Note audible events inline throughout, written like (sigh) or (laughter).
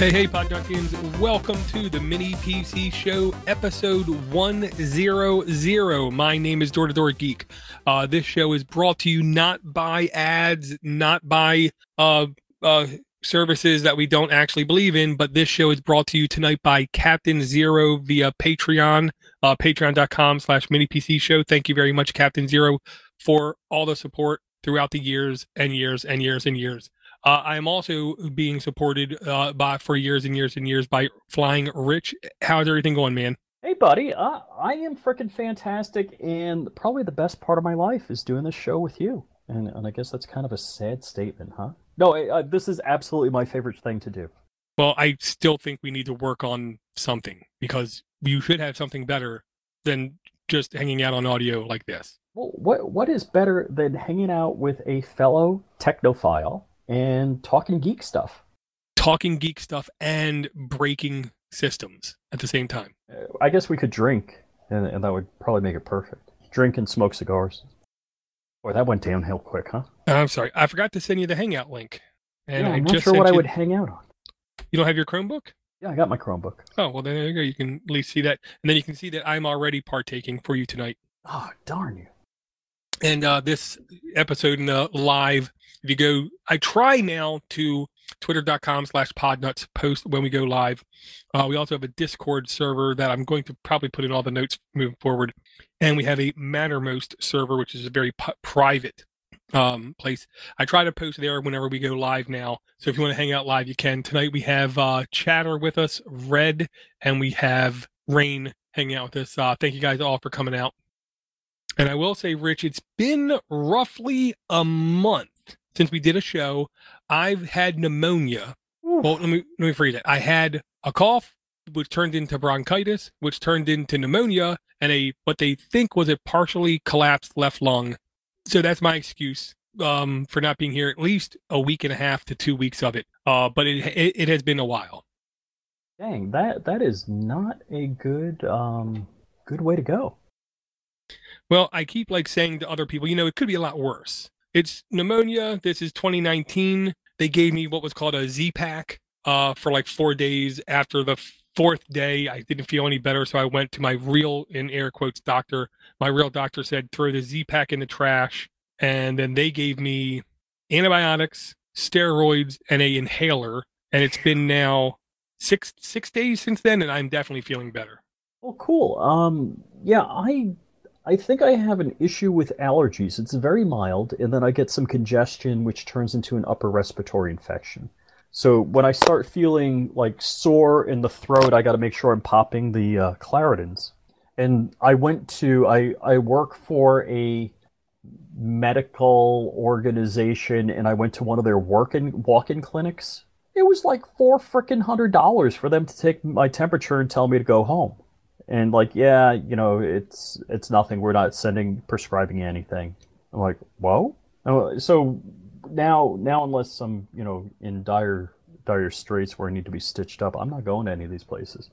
Hey, hey, Podunkians. Welcome to the Mini PC Show, episode 100. My name is Door to Door Geek. Uh, this show is brought to you not by ads, not by uh, uh, services that we don't actually believe in, but this show is brought to you tonight by Captain Zero via Patreon, uh, patreon.com slash mini PC show. Thank you very much, Captain Zero, for all the support throughout the years and years and years and years. Uh, I am also being supported uh, by for years and years and years by Flying Rich. How's everything going, man? Hey, buddy. Uh, I am freaking fantastic, and probably the best part of my life is doing this show with you. And, and I guess that's kind of a sad statement, huh? No, I, this is absolutely my favorite thing to do. Well, I still think we need to work on something because you should have something better than just hanging out on audio like this. Well, what what is better than hanging out with a fellow technophile and talking geek stuff. Talking geek stuff and breaking systems at the same time. I guess we could drink, and, and that would probably make it perfect. Drink and smoke cigars. Boy, that went downhill quick, huh? I'm sorry. I forgot to send you the Hangout link. And yeah, I'm not sure what I would hang out on. You don't have your Chromebook? Yeah, I got my Chromebook. Oh, well, there you go. You can at least see that. And then you can see that I'm already partaking for you tonight. Oh, darn you. And uh, this episode in the live if you go, I try now to twitter.com slash podnutz post when we go live. Uh, we also have a Discord server that I'm going to probably put in all the notes moving forward. And we have a Mattermost server, which is a very p- private um, place. I try to post there whenever we go live now. So if you want to hang out live, you can. Tonight we have uh, Chatter with us, Red, and we have Rain hanging out with us. Uh, thank you guys all for coming out. And I will say, Rich, it's been roughly a month since we did a show, I've had pneumonia. Oof. Well, let me let me phrase it. I had a cough, which turned into bronchitis, which turned into pneumonia, and a what they think was a partially collapsed left lung. So that's my excuse um, for not being here at least a week and a half to two weeks of it. Uh, but it, it, it has been a while. Dang, that that is not a good um good way to go. Well, I keep like saying to other people, you know, it could be a lot worse. It's pneumonia. This is 2019. They gave me what was called a Z pack uh, for like four days. After the fourth day, I didn't feel any better, so I went to my real, in air quotes, doctor. My real doctor said throw the Z pack in the trash, and then they gave me antibiotics, steroids, and a inhaler. And it's been now six six days since then, and I'm definitely feeling better. Well, cool. Um, yeah, I I think I have an issue with allergies. It's very mild, and then I get some congestion, which turns into an upper respiratory infection. So when I start feeling like sore in the throat, I got to make sure I'm popping the uh, Claritins. And I went to I I work for a medical organization, and I went to one of their work-in walk-in clinics. It was like four freaking hundred dollars for them to take my temperature and tell me to go home and like yeah you know it's it's nothing. We're not sending prescribing anything. I'm like whoa? Oh, so now now unless i'm you know in dire dire straits where i need to be stitched up i'm not going to any of these places.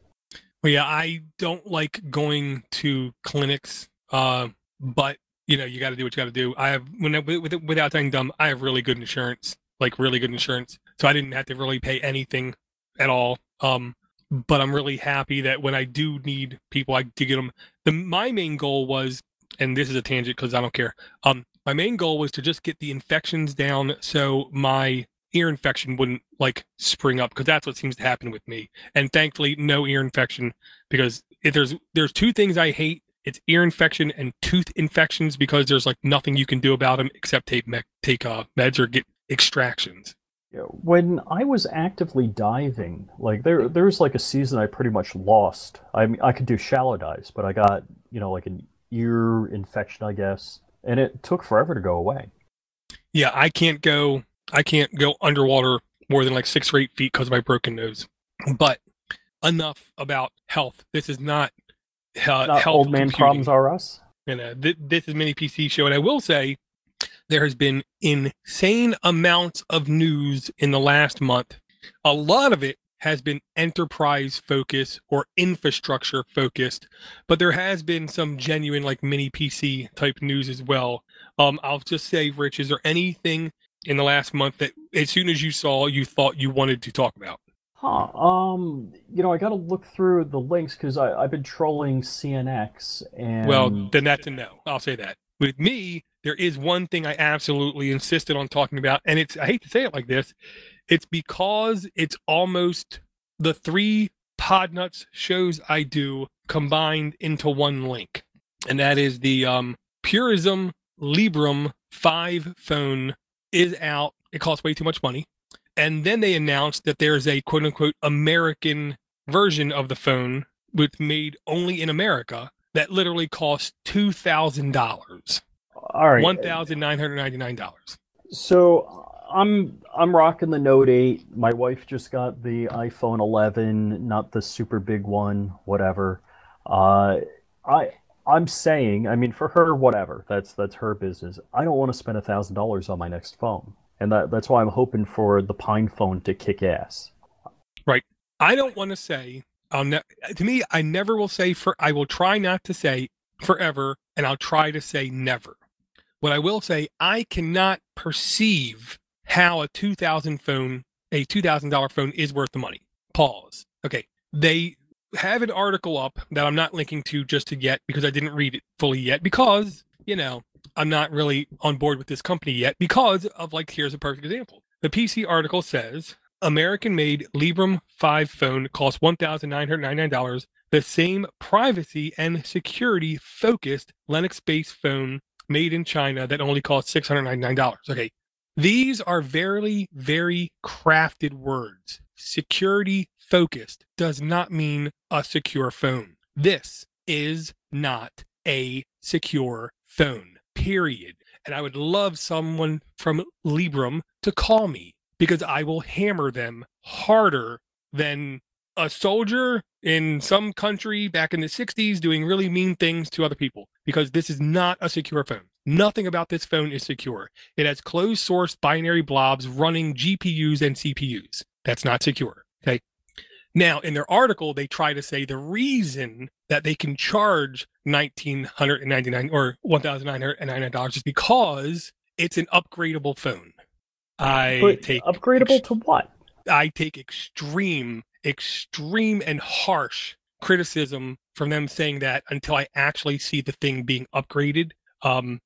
Well yeah i don't like going to clinics uh, but you know you got to do what you got to do. I have when without saying dumb i have really good insurance like really good insurance. So i didn't have to really pay anything at all. Um but I'm really happy that when I do need people, I do get them. The my main goal was, and this is a tangent because I don't care. Um, my main goal was to just get the infections down so my ear infection wouldn't like spring up because that's what seems to happen with me. And thankfully, no ear infection because if there's there's two things I hate. It's ear infection and tooth infections because there's like nothing you can do about them except take me- take uh, meds or get extractions when I was actively diving, like there there was like a season I pretty much lost. I mean, I could do shallow dives, but I got you know like an ear infection, I guess, and it took forever to go away. Yeah, I can't go. I can't go underwater more than like six or eight feet because of my broken nose. But enough about health. This is not, uh, not health. Old man computing. problems are us. And uh, th- this is mini PC show, and I will say there has been insane amounts of news in the last month. A lot of it has been enterprise focused or infrastructure focused, but there has been some genuine like mini PC type news as well. Um, I'll just say, Rich, is there anything in the last month that as soon as you saw you thought you wanted to talk about? Huh. Um. You know, I got to look through the links because I've been trolling CNX and. Well, then that's a no. I'll say that. With me, there is one thing I absolutely insisted on talking about, and it's I hate to say it like this, it's because it's almost the three Podnutz shows I do combined into one link, and that is the um, Purism Librem 5 phone is out. It costs way too much money. And then they announced that there's a quote unquote American version of the phone, which made only in America, that literally costs two thousand dollars. All right, one thousand nine hundred ninety nine dollars. So I'm I'm rocking the Note 8. My wife just got the iPhone 11, not the super big one, whatever. Uh, I I'm saying, I mean, for her, whatever. That's that's her business. I don't want to spend a thousand dollars on my next phone and that, that's why I'm hoping for the Pine phone to kick ass. Right. I don't want to say. I'll ne- to me, I never will say for. I will try not to say forever, and I'll try to say never. What I will say, I cannot perceive how a two thousand phone, a two thousand dollar phone, is worth the money. Pause. Okay. They have an article up that I'm not linking to just to yet because I didn't read it fully yet because you know I'm not really on board with this company yet because of like here's a perfect example. The PC article says American made Librem 5 phone costs $1,999, the same privacy and security focused Linux based phone made in China that only costs $699. Okay. These are very, very crafted words. Security focused does not mean a secure phone. This is not a secure phone period. And I would love someone from Librem to call me because I will hammer them harder than a soldier in some country back in the 60s doing really mean things to other people because this is not a secure phone. Nothing about this phone is secure. It has closed source binary blobs running GPUs and CPUs. That's not secure. Okay. Now, in their article, they try to say the reason that they can charge nineteen hundred and ninety nine or one thousand nine hundred and ninety nine dollars is because it's an upgradable phone. I but take upgradable ex- to what? I take extreme, extreme and harsh criticism from them saying that until I actually see the thing being upgraded. Um,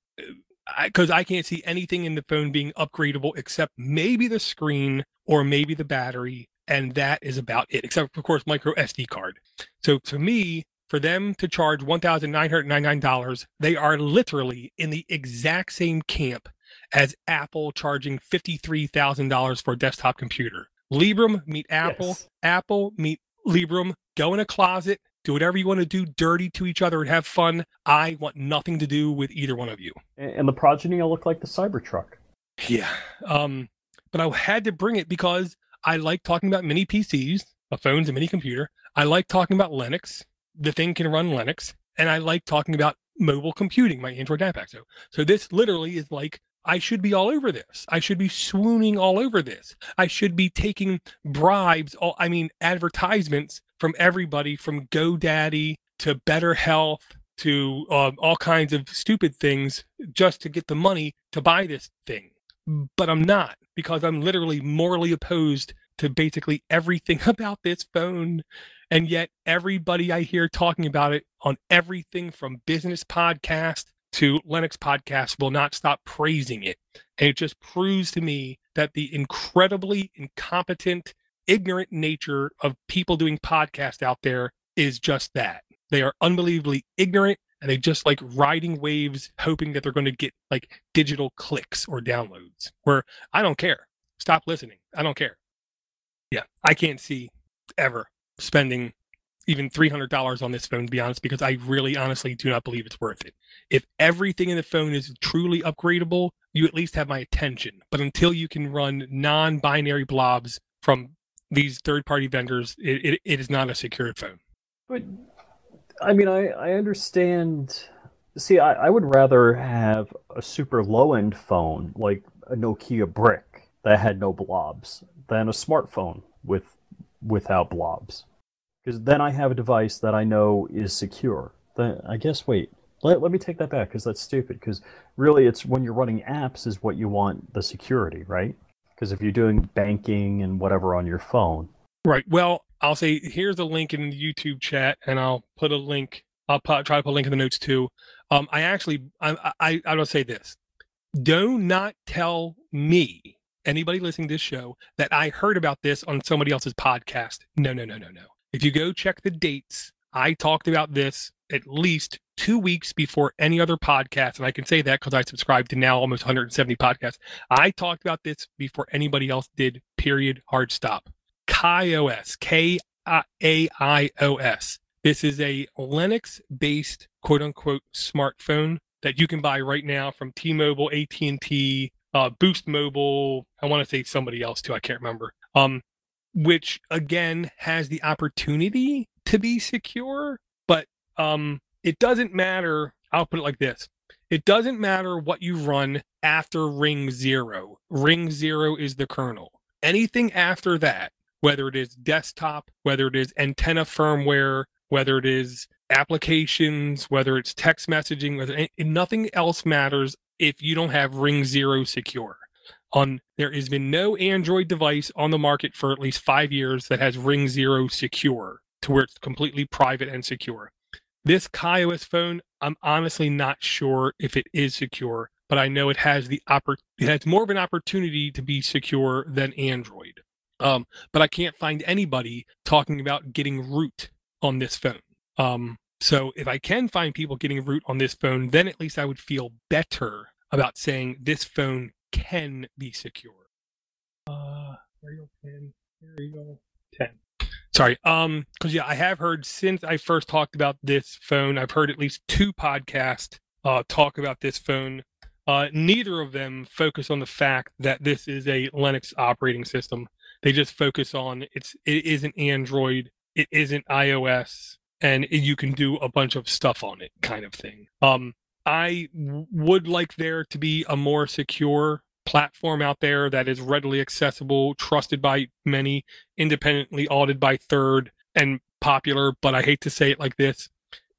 because I, I, can't see anything in the phone being upgradable except maybe the screen or maybe the battery and that is about it, except of course micro SD card. So to me, for them to charge $1,999, they are literally in the exact same camp as Apple charging $53,000 for a desktop computer. Librem meet Apple, yes. Apple meet Librem, go in a closet, do whatever you want to do dirty to each other and have fun. I want nothing to do with either one of you. And the progeny will look like the Cybertruck. Yeah. Um, but I had to bring it because I like talking about mini PCs, a phone's a mini computer. I like talking about Linux. The thing can run Linux. And I like talking about mobile computing, my Android app. So, so this literally is like I should be all over this. I should be swooning all over this. I should be taking bribes, all I mean advertisements from everybody from GoDaddy to Better Health to um, all kinds of stupid things just to get the money to buy this thing. But I'm not because I'm literally morally opposed to basically everything (laughs) about this phone. And yet, everybody I hear talking about it on everything from business podcast to Linux podcast will not stop praising it. And it just proves to me that the incredibly incompetent, ignorant nature of people doing podcasts out there is just that. They are unbelievably ignorant and they just like riding waves hoping that they're going to get like digital clicks or downloads where i don't care stop listening i don't care yeah i can't see ever spending even $300 on this phone to be honest because i really honestly do not believe it's worth it if everything in the phone is truly upgradable you at least have my attention but until you can run non-binary blobs from these third-party vendors it, it, it is not a secure phone but I mean, I, I understand. See, I, I would rather have a super low end phone like a Nokia brick that had no blobs than a smartphone with without blobs. Because then I have a device that I know is secure. Then I guess wait, let, let me take that back because that's stupid. Because really, it's when you're running apps is what you want the security, right? Because if you're doing banking and whatever on your phone, Right. Well, I'll say here's a link in the YouTube chat, and I'll put a link. I'll put, try to put a link in the notes too. Um, I actually, I, I, I will say this: do not tell me anybody listening to this show that I heard about this on somebody else's podcast. No, no, no, no, no. If you go check the dates, I talked about this at least two weeks before any other podcast. And I can say that because I subscribe to now almost 170 podcasts. I talked about this before anybody else did, period, hard stop. KaiOS, K A I O S. This is a Linux based quote unquote smartphone that you can buy right now from T-Mobile, AT&T, uh, Boost Mobile. I want to say somebody else too. I can't remember. Um, which again has the opportunity to be secure, but um, it doesn't matter. I'll put it like this: it doesn't matter what you run after Ring Zero. Ring Zero is the kernel. Anything after that, whether it is desktop, whether it is antenna firmware, whether it is applications, whether it's text messaging, whether nothing else matters if you don't have Ring Zero secure. On there has been no Android device on the market for at least five years that has Ring Zero secure to where it's completely private and secure. This KaiOS phone, I'm honestly not sure if it is secure, but I know it has the oppor- it has more of an opportunity to be secure than Android. Um, but I can't find anybody talking about getting root on this phone. Um, so if I can find people getting root on this phone, then at least I would feel better about saying this phone can be secure. Uh, Arial 10, Arial 10. Sorry. Um, because yeah, I have heard since I first talked about this phone, I've heard at least two podcasts uh talk about this phone. Uh, neither of them focus on the fact that this is a Linux operating system. They just focus on it's it isn't Android, it isn't iOS, and you can do a bunch of stuff on it kind of thing um I would like there to be a more secure platform out there that is readily accessible trusted by many independently audited by third and popular but i hate to say it like this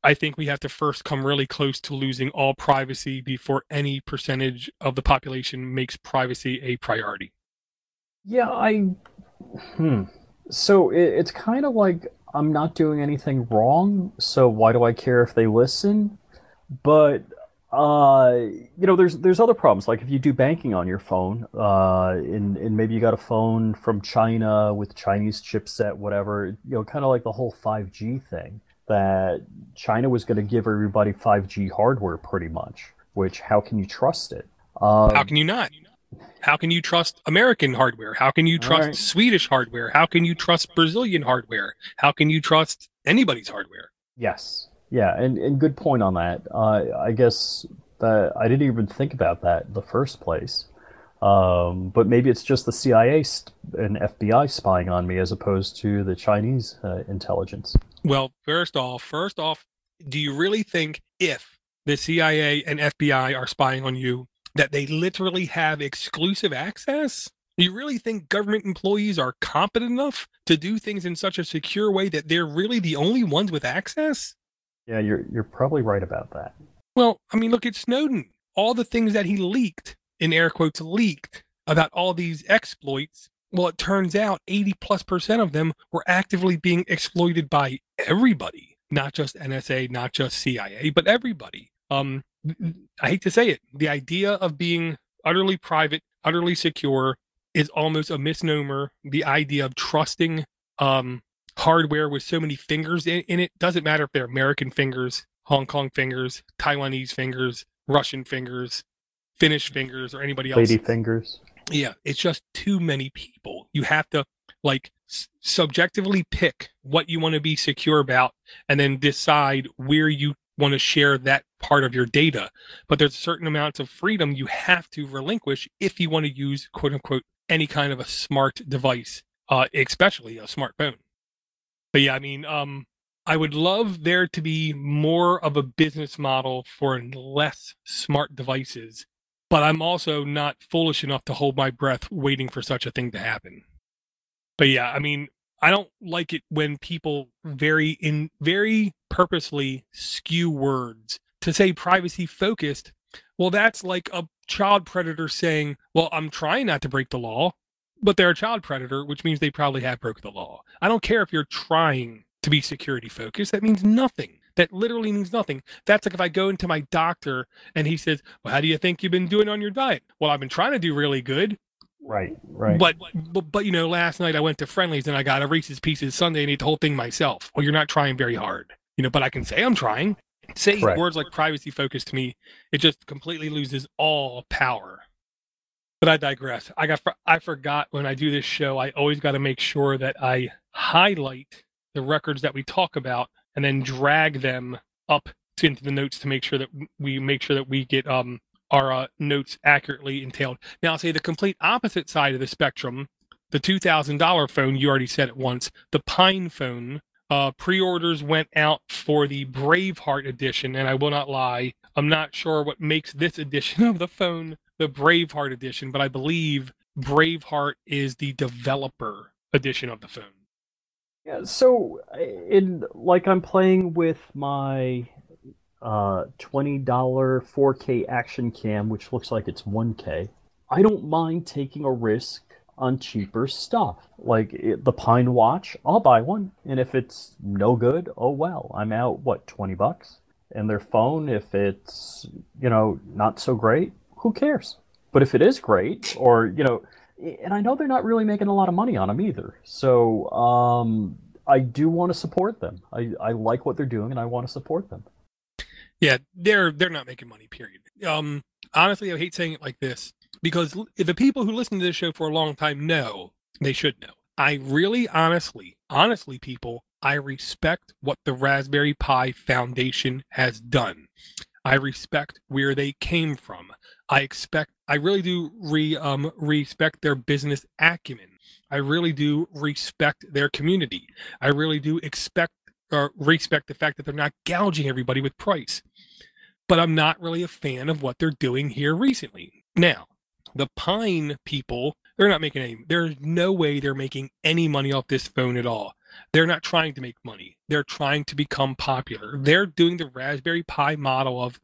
i think we have to first come really close to losing all privacy before any percentage of the population makes privacy a priority yeah i hmm so it, it's kind of like I'm not doing anything wrong, so why do I care if they listen? But uh, you know, there's there's other problems. Like if you do banking on your phone, uh, and and maybe you got a phone from China with Chinese chipset, whatever. You know, kind of like the whole 5G thing that China was going to give everybody 5G hardware, pretty much. Which how can you trust it? Um, how can you not? How can you trust American hardware? How can you trust right. Swedish hardware? How can you trust Brazilian hardware? How can you trust anybody's hardware? Yes. Yeah, and, and good point on that. Uh, I guess that I didn't even think about that in the first place. Um, but maybe it's just the CIA and FBI spying on me as opposed to the Chinese uh, intelligence. Well, first off, first off, do you really think if the CIA and FBI are spying on you, that they literally have exclusive access? Do you really think government employees are competent enough to do things in such a secure way that they're really the only ones with access? Yeah, you're you're probably right about that. Well, I mean, look at Snowden. All the things that he leaked, in air quotes, leaked about all these exploits. Well, it turns out 80 plus percent of them were actively being exploited by everybody, not just NSA, not just CIA, but everybody. Um, I hate to say it, the idea of being utterly private, utterly secure is almost a misnomer. The idea of trusting um, hardware with so many fingers in, in, it doesn't matter if they're American fingers, Hong Kong fingers, Taiwanese fingers, Russian fingers, Finnish fingers, or anybody else. Lady fingers. Yeah, it's just too many people. You have to like s- subjectively pick what you want to be secure about and then decide where you want to share that part of your data. But there's certain amounts of freedom you have to relinquish if you want to use quote unquote any kind of a smart device, uh, especially a smartphone. But yeah, I mean, um, I would love there to be more of a business model for less smart devices, but I'm also not foolish enough to hold my breath waiting for such a thing to happen. But yeah, I mean, I don't like it when people very in very purposely skew words to say privacy focused. Well, that's like a child predator saying, "Well, I'm trying not to break the law." But they're a child predator, which means they probably have broken the law. I don't care if you're trying to be security focused. That means nothing. That literally means nothing. That's like if I go into my doctor and he says, Well, how do you think you've been doing on your diet? Well, I've been trying to do really good. Right, right. But, but, but, you know, last night I went to Friendly's and I got a Reese's Pieces Sunday and ate the whole thing myself. Well, you're not trying very hard, you know, but I can say I'm trying. Saying words like privacy focused to me, it just completely loses all power. But I digress. I got I forgot when I do this show, I always got to make sure that I highlight the records that we talk about and then drag them up into the notes to make sure that we make sure that we get um our uh, notes accurately entailed. Now, I'll say the complete opposite side of the spectrum, the $2,000 phone, you already said it once, the Pine phone, uh, pre-orders went out for the Braveheart edition, and I will not lie, I'm not sure what makes this edition (laughs) of the phone the Braveheart edition, but I believe Braveheart is the developer edition of the phone. Yeah, so in like I'm playing with my uh, $20 4K action cam, which looks like it's 1K. I don't mind taking a risk on cheaper stuff. Like it, the Pine Watch, I'll buy one. And if it's no good, oh well. I'm out, what, 20 bucks? And their phone, if it's, you know, not so great, who cares? But if it is great, or, you know, and I know they're not really making a lot of money on them either. So um, I do want to support them. I, I like what they're doing and I want to support them. Yeah, they're they're not making money. Period. Um, honestly, I hate saying it like this because the people who listen to this show for a long time know they should know. I really, honestly, honestly, people, I respect what the Raspberry Pi Foundation has done. I respect where they came from. I expect, I really do re um respect their business acumen. I really do respect their community. I really do expect or respect the fact that they're not gouging everybody with price but I'm not really a fan of what they're doing here recently. Now, the Pine people, they're not making any, there's no way they're making any money off this phone at all. They're not trying to make money. They're trying to become popular. They're doing the Raspberry Pi model of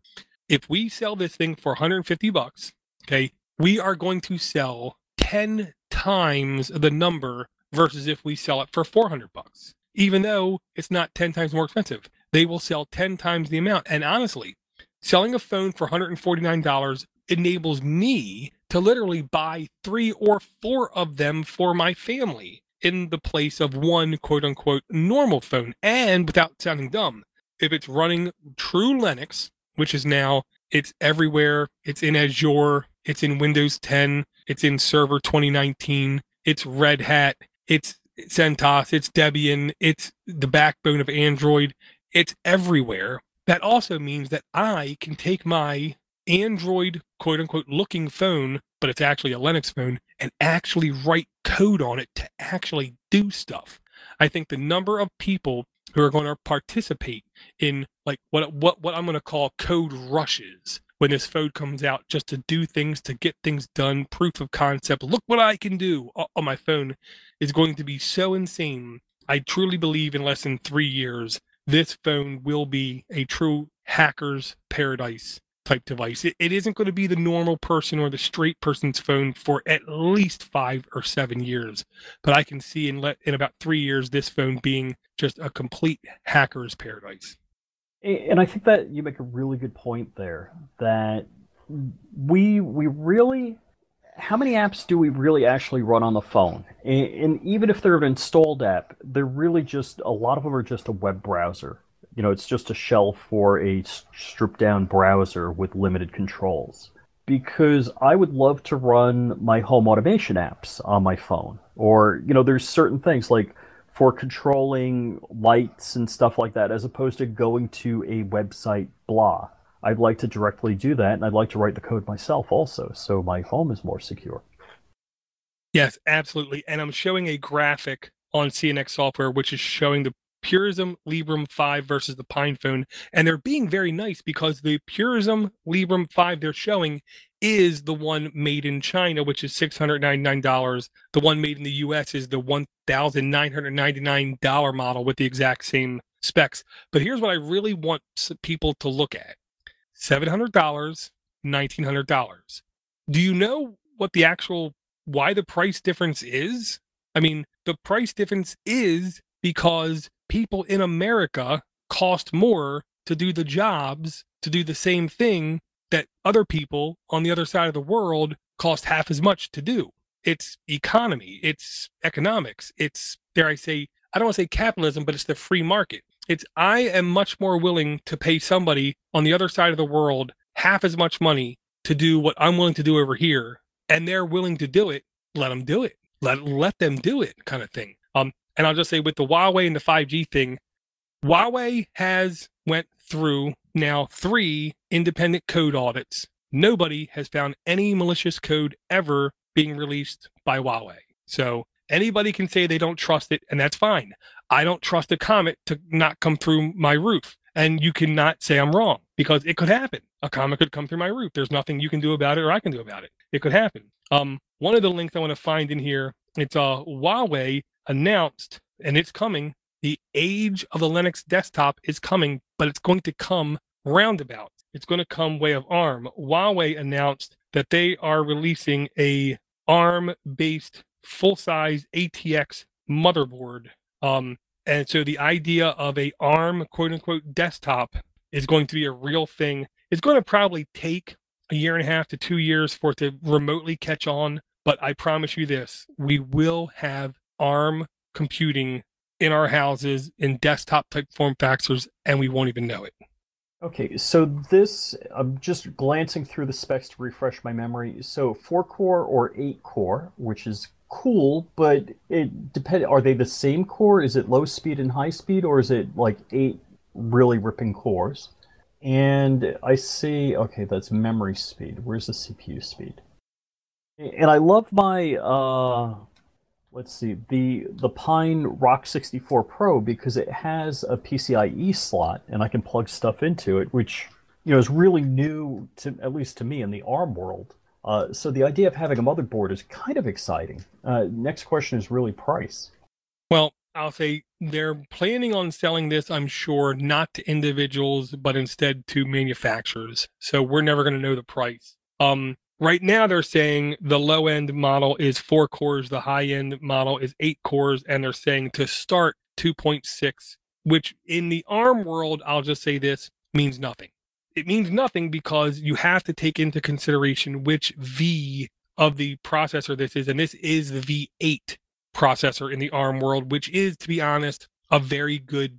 if we sell this thing for 150 bucks, okay, we are going to sell 10 times the number versus if we sell it for 400 bucks. Even though it's not 10 times more expensive, they will sell 10 times the amount. And honestly, Selling a phone for $149 enables me to literally buy three or four of them for my family in the place of one quote unquote normal phone. And without sounding dumb, if it's running true Linux, which is now it's everywhere, it's in Azure, it's in Windows 10, it's in Server 2019, it's Red Hat, it's CentOS, it's Debian, it's the backbone of Android, it's everywhere. That also means that I can take my Android quote unquote looking phone, but it's actually a Linux phone, and actually write code on it to actually do stuff. I think the number of people who are going to participate in like what what what I'm going to call code rushes when this phone comes out just to do things to get things done proof of concept look what i can do on my phone is going to be so insane i truly believe in less than three years this phone will be a true hacker's paradise type device. It, it isn't going to be the normal person or the straight person's phone for at least five or seven years. But I can see in, le- in about three years, this phone being just a complete hacker's paradise. And I think that you make a really good point there that we we really how many apps do we really actually run on the phone? And, and, even if they're an installed app, they're really just a lot of them are just a web browser. You know, it's just a shell for a stripped down browser with limited controls. Because I would love to run my home automation apps on my phone. Or, you know, there's certain things like for controlling lights and stuff like that, as opposed to going to a website blah I'd like to directly do that, and I'd like to write the code myself also, so my home is more secure. Yes, absolutely. And I'm showing a graphic on CNX software, which is showing the Purism Librem 5 versus the PinePhone. And they're being very nice because the Purism Librem 5 they're showing is the one made in China, which is $699. The one made in the US is the $1,999 model with the exact same specs. But here's what I really want people to look at $700, $1,900. Do you know what the actual why the price difference is? I mean, the price difference is because people in America cost more to do the jobs to do the same thing that other people on the other side of the world cost half as much to do. It's economy, it's economics, it's, dare I say, I don't want to say capitalism, but it's the free market. It's I am much more willing to pay somebody on the other side of the world half as much money to do what I'm willing to do over here, and they're willing to do it. Let them do it. Let let them do it, kind of thing. Um, and I'll just say with the Huawei and the 5G thing, Huawei has went through now three independent code audits. Nobody has found any malicious code ever being released by Huawei. So anybody can say they don't trust it, and that's fine. I don't trust a comet to not come through my roof. And you cannot say I'm wrong because it could happen. A comet could come through my roof. There's nothing you can do about it or I can do about it. It could happen. Um, one of the links I want to find in here, it's uh, Huawei announced, and it's coming. The age of the Linux desktop is coming, but it's going to come roundabout. It's going to come way of ARM. Huawei announced that they are releasing a ARM-based full-size ATX motherboard. Um, and so the idea of a ARM quote unquote desktop is going to be a real thing. It's going to probably take a year and a half to two years for it to remotely catch on. But I promise you this we will have ARM computing in our houses in desktop type form factors, and we won't even know it. Okay, so this, I'm just glancing through the specs to refresh my memory. So, four core or eight core, which is cool, but it depends. Are they the same core? Is it low speed and high speed, or is it like eight really ripping cores? And I see, okay, that's memory speed. Where's the CPU speed? And I love my, uh, let's see, the the Pine Rock 64 Pro because it has a PCIe slot and I can plug stuff into it, which you know is really new to at least to me in the ARM world. Uh, so the idea of having a motherboard is kind of exciting. Uh, next question is really price. Well, I'll say they're planning on selling this, I'm sure, not to individuals, but instead to manufacturers. So we're never going to know the price. Um, right now, they're saying the low end model is four cores, the high end model is eight cores, and they're saying to start 2.6, which in the ARM world, I'll just say this means nothing. It means nothing because you have to take into consideration which V of the processor this is, and this is the V8 processor in the ARM world, which is, to be honest, a very good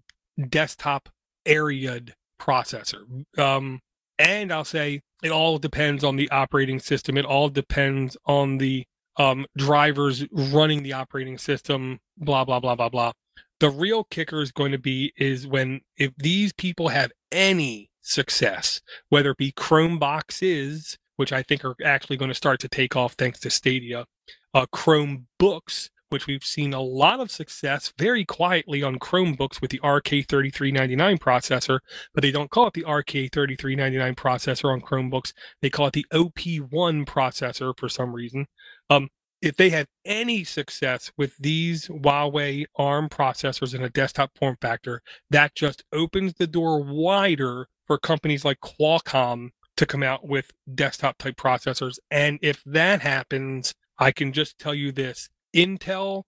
desktop area processor. Um, and I'll say it all depends on the operating system. It all depends on the um, drivers running the operating system. Blah blah blah blah blah. The real kicker is going to be is when if these people have any success, whether it be Chrome boxes, which I think are actually going to start to take off thanks to Stadia, uh, Chrome books, which we've seen a lot of success very quietly on Chromebooks with the RK3399 processor, but they don't call it the RK3399 processor on Chromebooks. They call it the OP1 processor for some reason. Um, if they have any success with these Huawei ARM processors in a desktop form factor, that just opens the door wider for companies like Qualcomm to come out with desktop type processors. And if that happens, I can just tell you this Intel,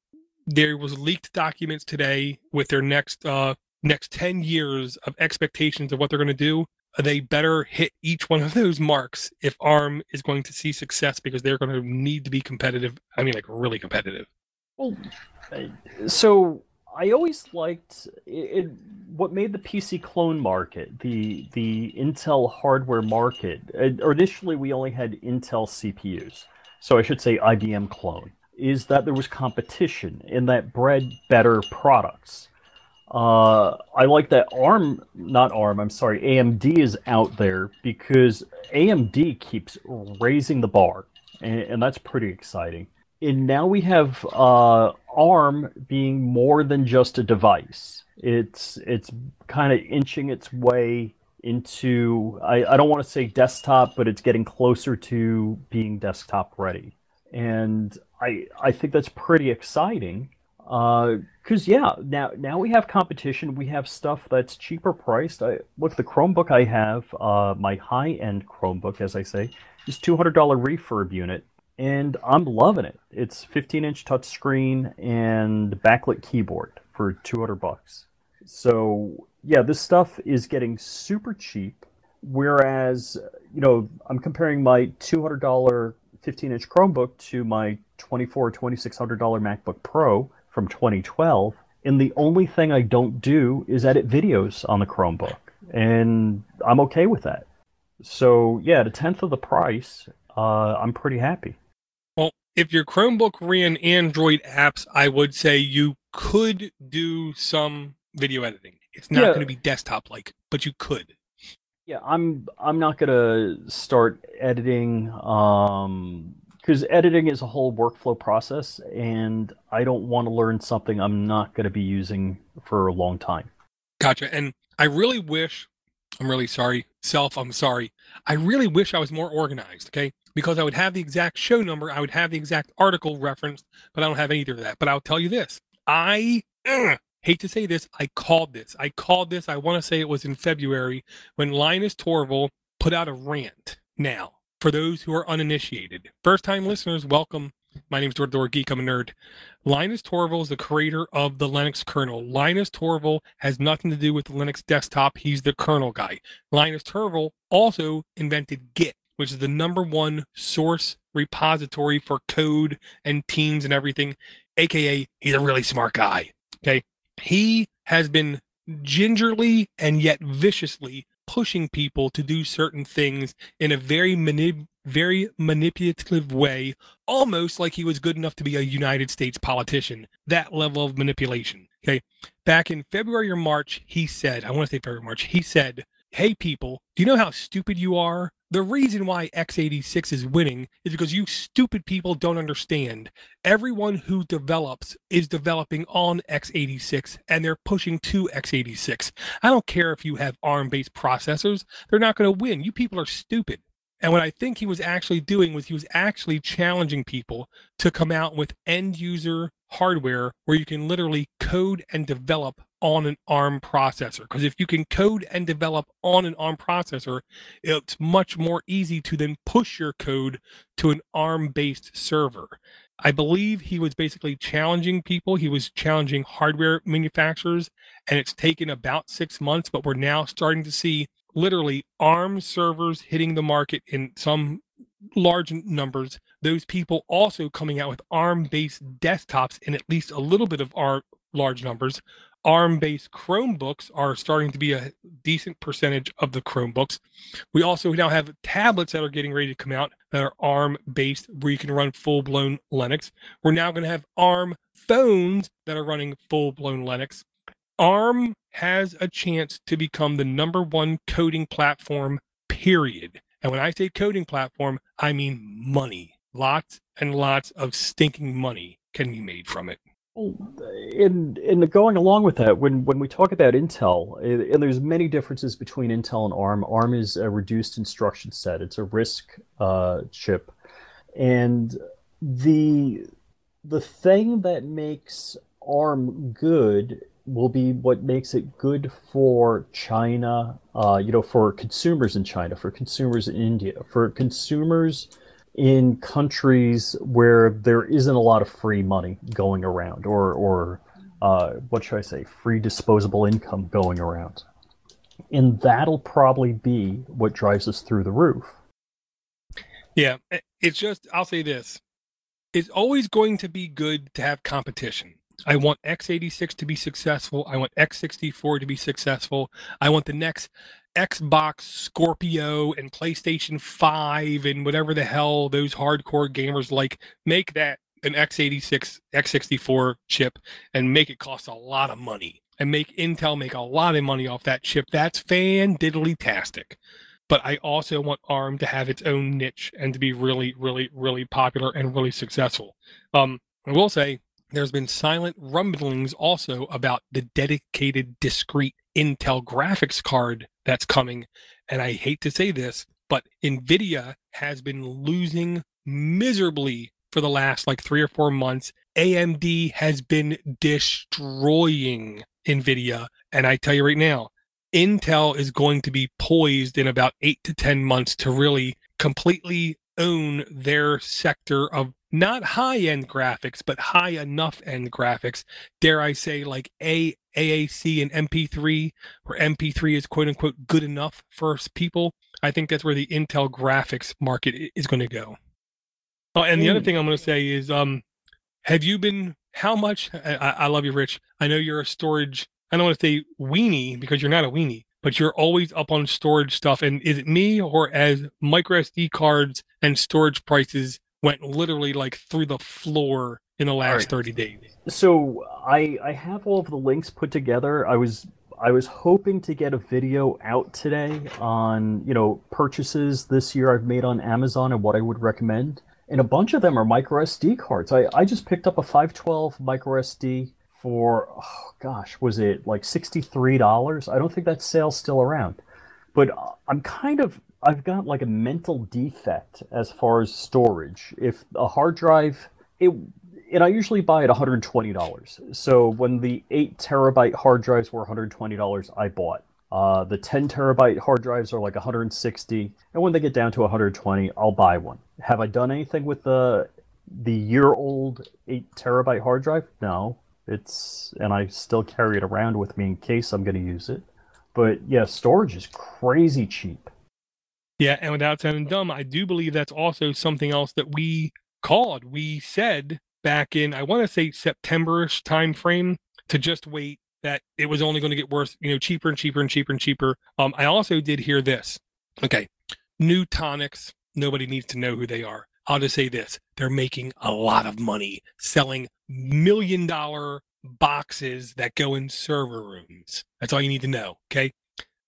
there was leaked documents today with their next uh, next 10 years of expectations of what they're going to do. They better hit each one of those marks if ARM is going to see success because they're going to need to be competitive. I mean, like really competitive. Well, so I always liked it, what made the PC clone market, the the Intel hardware market. Or initially, we only had Intel CPUs, so I should say IBM clone is that there was competition and that bred better products. Uh, I like that ARM, not ARM, I'm sorry, AMD is out there because AMD keeps raising the bar, and, and that's pretty exciting. And now we have uh, ARM being more than just a device. It's it's kind of inching its way into I, I don't want to say desktop, but it's getting closer to being desktop ready. And I I think that's pretty exciting. Because uh, yeah, now now we have competition. We have stuff that's cheaper priced. I look the Chromebook I have, uh, my high end Chromebook, as I say, is two hundred dollar refurb unit, and I'm loving it. It's 15 inch touchscreen and backlit keyboard for 200 bucks. So yeah, this stuff is getting super cheap. Whereas, you know, I'm comparing my $200 15 inch Chromebook to my $24 $2,600 MacBook Pro from 2012. And the only thing I don't do is edit videos on the Chromebook. And I'm okay with that. So, yeah, at a tenth of the price, uh, I'm pretty happy. Well, if your Chromebook ran Android apps, I would say you could do some video editing. It's not yeah. going to be desktop like, but you could. Yeah, I'm I'm not to start editing um because editing is a whole workflow process and I don't want to learn something I'm not to be using for a long time. Gotcha. And I really wish I'm really sorry, self, I'm sorry. I really wish I was more organized, okay? Because I would have the exact show number, I would have the exact article referenced, but I don't have either of that. But I'll tell you this I (clears throat) hate to say this, I called this. I called this, I want to say it was in February when Linus Torval put out a rant. Now, for those who are uninitiated, first time listeners, welcome. My name is Door Door Geek. I'm a nerd. Linus Torval is the creator of the Linux kernel. Linus Torval has nothing to do with the Linux desktop. He's the kernel guy. Linus Torval also invented Git, which is the number one source repository for code and teams and everything. AKA, he's a really smart guy. Okay. He has been gingerly and yet viciously pushing people to do certain things in a very manip- very manipulative way, almost like he was good enough to be a United States politician. That level of manipulation. Okay. Back in February or March, he said, I want to say February, March, he said, Hey people, do you know how stupid you are? The reason why x86 is winning is because you stupid people don't understand. Everyone who develops is developing on x86 and they're pushing to x86. I don't care if you have ARM based processors, they're not going to win. You people are stupid. And what I think he was actually doing was he was actually challenging people to come out with end user hardware where you can literally code and develop on an ARM processor. Because if you can code and develop on an ARM processor, it's much more easy to then push your code to an ARM based server. I believe he was basically challenging people. He was challenging hardware manufacturers, and it's taken about six months, but we're now starting to see literally ARM servers hitting the market in some large numbers. Those people also coming out with ARM based desktops in at least a little bit of our large numbers. ARM based Chromebooks are starting to be a decent percentage of the Chromebooks. We also now have tablets that are getting ready to come out that are ARM based where you can run full blown Linux. We're now going to have ARM phones that are running full blown Linux. ARM has a chance to become the number one coding platform, period. And when I say coding platform, I mean money. Lots and lots of stinking money can be made from it. In in going along with that, when when we talk about Intel, and there's many differences between Intel and ARM. ARM is a reduced instruction set; it's a RISC uh, chip, and the the thing that makes ARM good will be what makes it good for China, uh, you know, for consumers in China, for consumers in India, for consumers in countries where there isn't a lot of free money going around, or or uh, what should I say, free disposable income going around, and that'll probably be what drives us through the roof. Yeah, it's just I'll say this: it's always going to be good to have competition I want x86 to be successful. I want x64 to be successful. I want the next Xbox Scorpio and PlayStation 5 and whatever the hell those hardcore gamers like. Make that an x86, x64 chip and make it cost a lot of money and make Intel make a lot of money off that chip. That's fan diddly tastic. But I also want ARM to have its own niche and to be really, really, really popular and really successful. Um, I will say there's been silent rumblings also about the dedicated discrete Intel graphics card that's coming. And I hate to say this, but NVIDIA has been losing miserably for the last like three or four months. AMD has been destroying NVIDIA. And I tell you right now, Intel is going to be poised in about eight to 10 months to really completely own their sector of not high end graphics, but high enough end graphics. Dare I say, like A AAC and MP3, where MP3 is quote unquote good enough for people. I think that's where the Intel graphics market is going to go. Oh, and the other thing I'm going to say is, um, have you been? How much? I, I love you, Rich. I know you're a storage. I don't want to say weenie because you're not a weenie, but you're always up on storage stuff. And is it me or as micro SD cards and storage prices went literally like through the floor in the last right. 30 days? So I I have all of the links put together. I was I was hoping to get a video out today on, you know, purchases this year I've made on Amazon and what I would recommend. And a bunch of them are micro SD cards. I, I just picked up a 512 micro SD for, oh gosh, was it like $63? I don't think that sale's still around. But I'm kind of, I've got like a mental defect as far as storage. If a hard drive, it, and I usually buy at $120. So when the 8 terabyte hard drives were $120, I bought. Uh, the 10 terabyte hard drives are like 160, and when they get down to 120, I'll buy one. Have I done anything with the the year old 8 terabyte hard drive? No. It's and I still carry it around with me in case I'm going to use it. But yeah, storage is crazy cheap. Yeah, and without sounding dumb, I do believe that's also something else that we called. We said back in I want to say Septemberish time frame to just wait that it was only going to get worse, you know, cheaper and cheaper and cheaper and cheaper. Um, I also did hear this. Okay, Nutanix. Nobody needs to know who they are. I'll just say this: they're making a lot of money selling million dollar boxes that go in server rooms. That's all you need to know. Okay.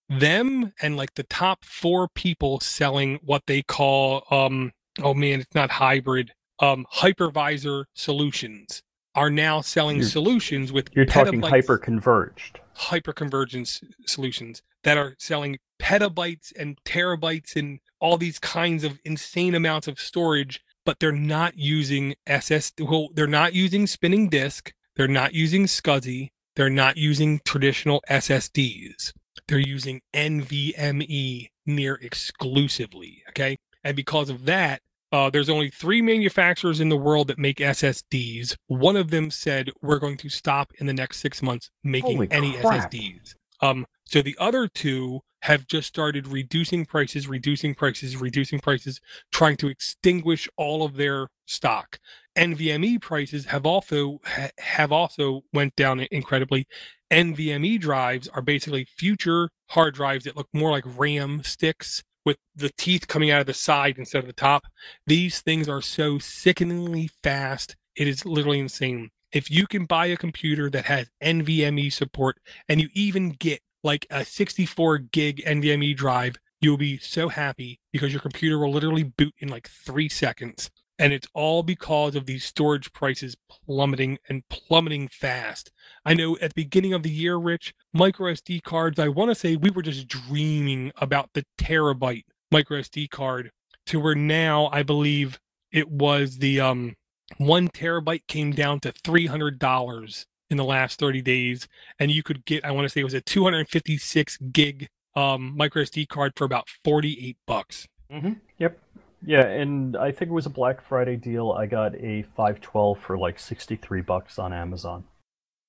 Them and like the top four people selling what they call, um, oh man, it's not hybrid, um, hypervisor solutions are now selling you're, solutions with you're talking hyper converged hyper convergence solutions that are selling petabytes and terabytes and all these kinds of insane amounts of storage but they're not using ss well they're not using spinning disk they're not using scsi they're not using traditional ssds they're using nvme near exclusively okay? And because of that uh, there's only three manufacturers in the world that make SSDs. One of them said we're going to stop in the next six months making Holy any crap. SSDs. Um, so the other two have just started reducing prices, reducing prices, reducing prices, trying to extinguish all of their stock. NVMe prices have also ha- have also went down incredibly. NVMe drives are basically future hard drives that look more like RAM sticks with the teeth coming out of the side instead of the top. These things are so sickeningly fast. It is literally insane. If you can buy a computer that has NVMe support and you even get like a 64 gig NVMe drive, you'll be so happy because your computer will literally boot in like three seconds. And it's all because of these storage prices plummeting and plummeting fast. I know at the beginning of the year, Rich, micro SD cards, I want to say we were just dreaming about the terabyte micro SD card to where now I believe it was the um one terabyte came down to three hundred dollars in the last 30 days and you could get i want to say it was a 256 gig um micro sd card for about 48 bucks mm-hmm. yep yeah and i think it was a black friday deal i got a 512 for like 63 bucks on amazon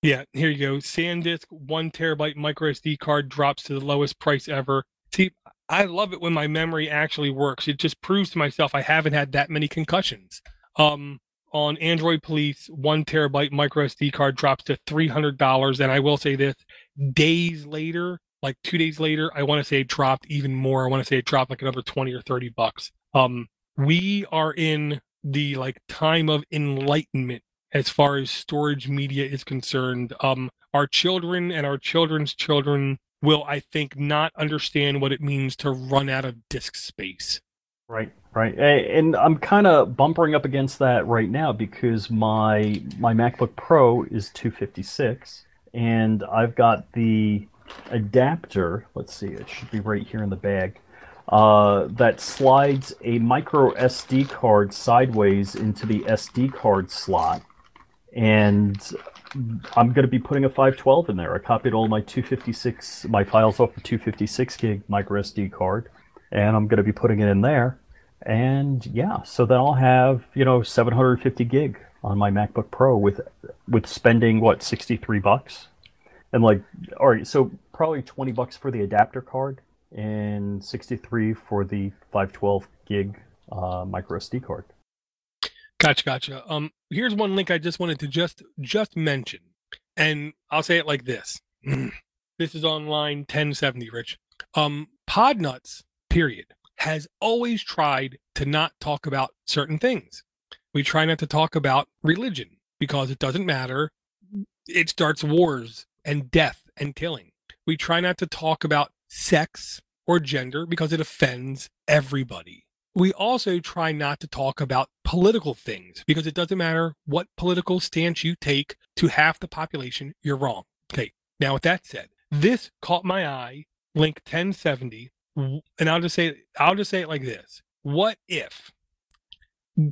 yeah, here you go. SanDisk one terabyte micro SD card drops to the lowest price ever. See, I love it when my memory actually works. It just proves to myself I haven't had that many concussions. Um, on Android Police, one terabyte micro SD card drops to three hundred dollars, and I will say this: days later, like two days later, I want to say it dropped even more. I want to say it dropped like another twenty or thirty bucks. Um, we are in the like time of enlightenment as far as storage media is concerned. Um, our children and our children's children will, I think, not understand what it means to run out of disk space. Right, right, and I'm kind of bumpering up against that right now because my my MacBook Pro is 256, and I've got the adapter. Let's see, it should be right here in the bag. Uh, that slides a micro SD card sideways into the SD card slot and I'm going to be putting a 512 in there. I copied all my 256 my files off the 256 gig micro SD card, and I'm going to be putting it in there. And yeah, so then I'll have, you know, 750 gig on my MacBook Pro with with spending what, 63 bucks? And like all right, so probably 20 bucks for the adapter card and 63 for the 512 gig uh, micro SD card. Gotcha, gotcha. Um, here's one link I just wanted to just just mention, and I'll say it like this: (clears throat) This is on line 1070, Rich. Um, Podnutz, period, has always tried to not talk about certain things. We try not to talk about religion because it doesn't matter. It starts wars and death and killing. We try not to talk about sex or gender because it offends everybody. We also try not to talk about political things because it doesn't matter what political stance you take to half the population, you're wrong. Okay. Now, with that said, this caught my eye, link 1070, and I'll just say I'll just say it like this. What if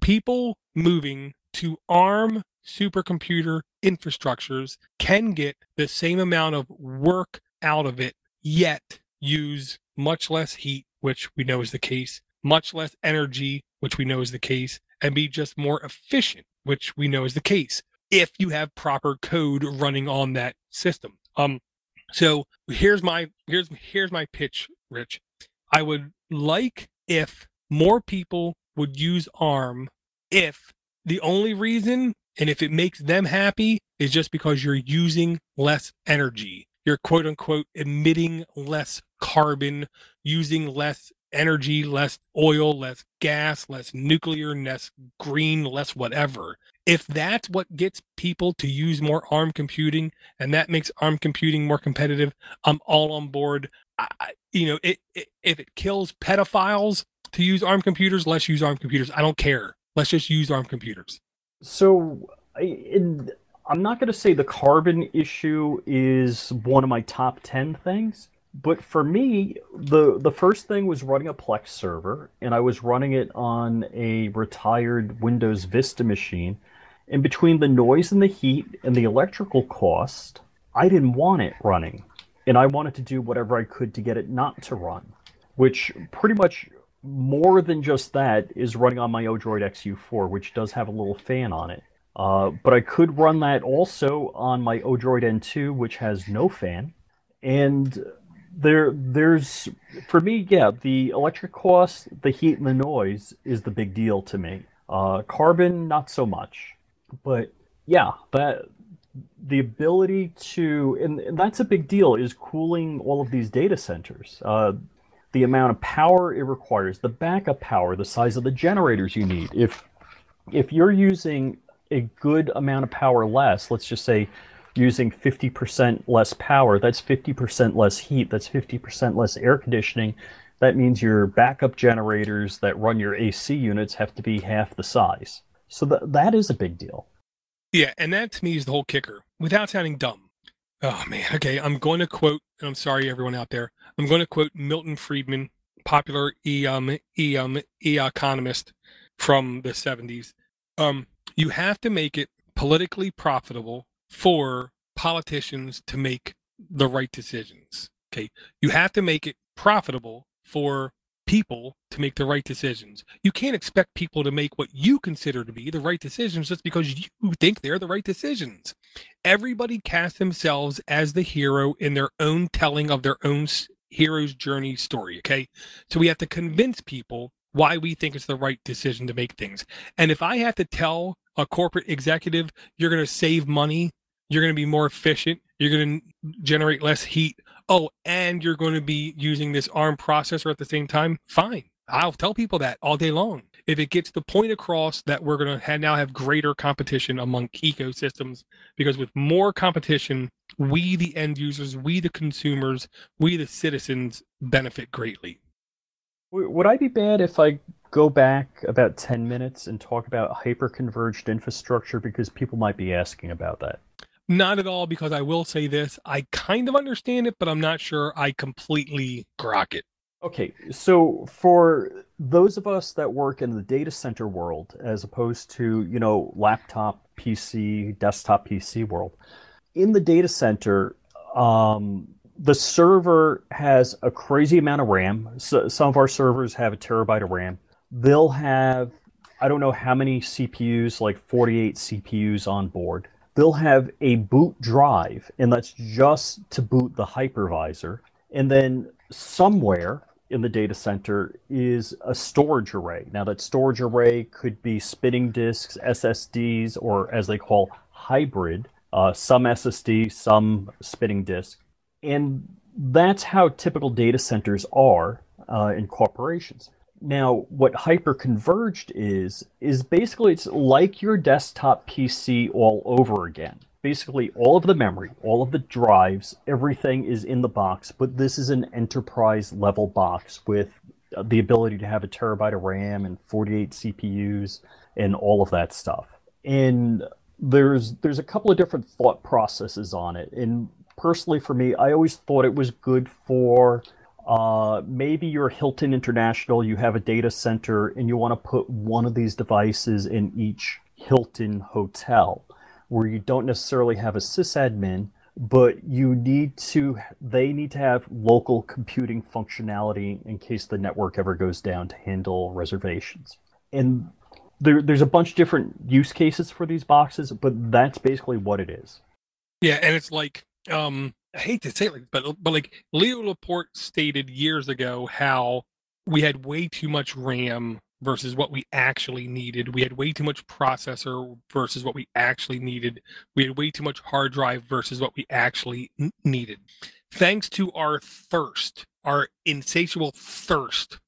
people moving to ARM supercomputer infrastructures can get the same amount of work out of it, yet use much less heat, which we know is the case, much less energy, which we know is the case, and be just more efficient, which we know is the case, if you have proper code running on that system. Um, so here's my here's here's my pitch, Rich. I would like if more people would use ARM if the only reason and if it makes them happy is just because you're using less energy. You're quote unquote emitting less carbon, using less energy, less oil, less gas, less nuclear, less green, less whatever. If that's what gets people to use more ARM computing and that makes ARM computing more competitive, I'm all on board. I, you know, it, it, if it kills pedophiles to use ARM computers, let's use ARM computers. I don't care. Let's just use ARM computers. So, in, I'm not going to say the carbon issue is one of my top 10 things, but for me, the the first thing was running a Plex server, and I was running it on a retired Windows Vista machine. And between the noise and the heat and the electrical cost, I didn't want it running. And I wanted to do whatever I could to get it not to run, which pretty much more than just that is running on my Odroid XU4, which does have a little fan on it. Uh, but I could run that also on my Odroid N2, which has no fan. And there there's for me yeah the electric cost the heat and the noise is the big deal to me. Uh, carbon not so much. But yeah that the ability to and, and, that's a big deal is cooling all of these data centers. Uh, the amount of power it requires the backup power the size of the generators you need. If if you're using a good amount of power less let's just say using 50% less power, that's 50% less heat, that's 50% less air conditioning. That means your backup generators that run your AC units have to be half the size. So th- that is a big deal. Yeah, and that to me is the whole kicker without sounding dumb. Oh man, okay, I'm going to quote, and I'm sorry everyone out there, I'm going to quote Milton Friedman, popular e um e um e economist from the 70s. Um, you have to make it politically profitable for politicians to make the right decisions. Okay. You have to make it profitable for people to make the right decisions. You can't expect people to make what you consider to be the right decisions just because you think they're the right decisions. Everybody casts themselves as the hero in their own telling of their own hero's journey story. Okay. So we have to convince people why we think it's the right decision to make things. And if I have to tell a corporate executive, you're going to save money you're going to be more efficient. You're going to generate less heat. Oh, and you're going to be using this ARM processor at the same time. Fine. I'll tell people that all day long. If it gets the point across that we're going to have now have greater competition among ecosystems, because with more competition, we, the end users, we, the consumers, we, the citizens, benefit greatly. Would I be bad if I go back about 10 minutes and talk about hyper-converged infrastructure because people might be asking about that? Not at all, because I will say this. I kind of understand it, but I'm not sure I completely grok it. Okay, so for those of us that work in the data center world, as opposed to, you know, laptop PC, desktop PC world, in the data center, um, the server has a crazy amount of RAM. So some of our servers have a terabyte of RAM, they'll have I don't know how many CPUs, like 48 CPUs on board. They'll have a boot drive, and that's just to boot the hypervisor. And then somewhere in the data center is a storage array. Now, that storage array could be spinning disks, SSDs, or as they call hybrid, uh, some SSD, some spinning disk. And that's how typical data centers are uh, in corporations. Now, what hyperconverged is, is basically it's like your desktop PC all over again. Basically, all of the memory, all of the drives, everything is in the box, but this is an enterprise level box with the ability to have a terabyte of RAM and 48 CPUs and all of that stuff. And there's there's a couple of different thought processes on it. And personally for me, I always thought it was good for uh, maybe you're Hilton International, you have a data center, and you want to put one of these devices in each Hilton hotel, where you don't necessarily have a sysadmin, but you need to, they need to have local computing functionality in case the network ever goes down to handle reservations. And there, there's a bunch of different use cases for these boxes, but that's basically what it is. Yeah, and it's like um I hate to say it, but but like Leo Laporte stated years ago how we had way too much RAM versus what we actually needed. We had way too much processor versus what we actually needed. We had way too much hard drive versus what we actually n- needed. Thanks to our thirst, our insatiable thirst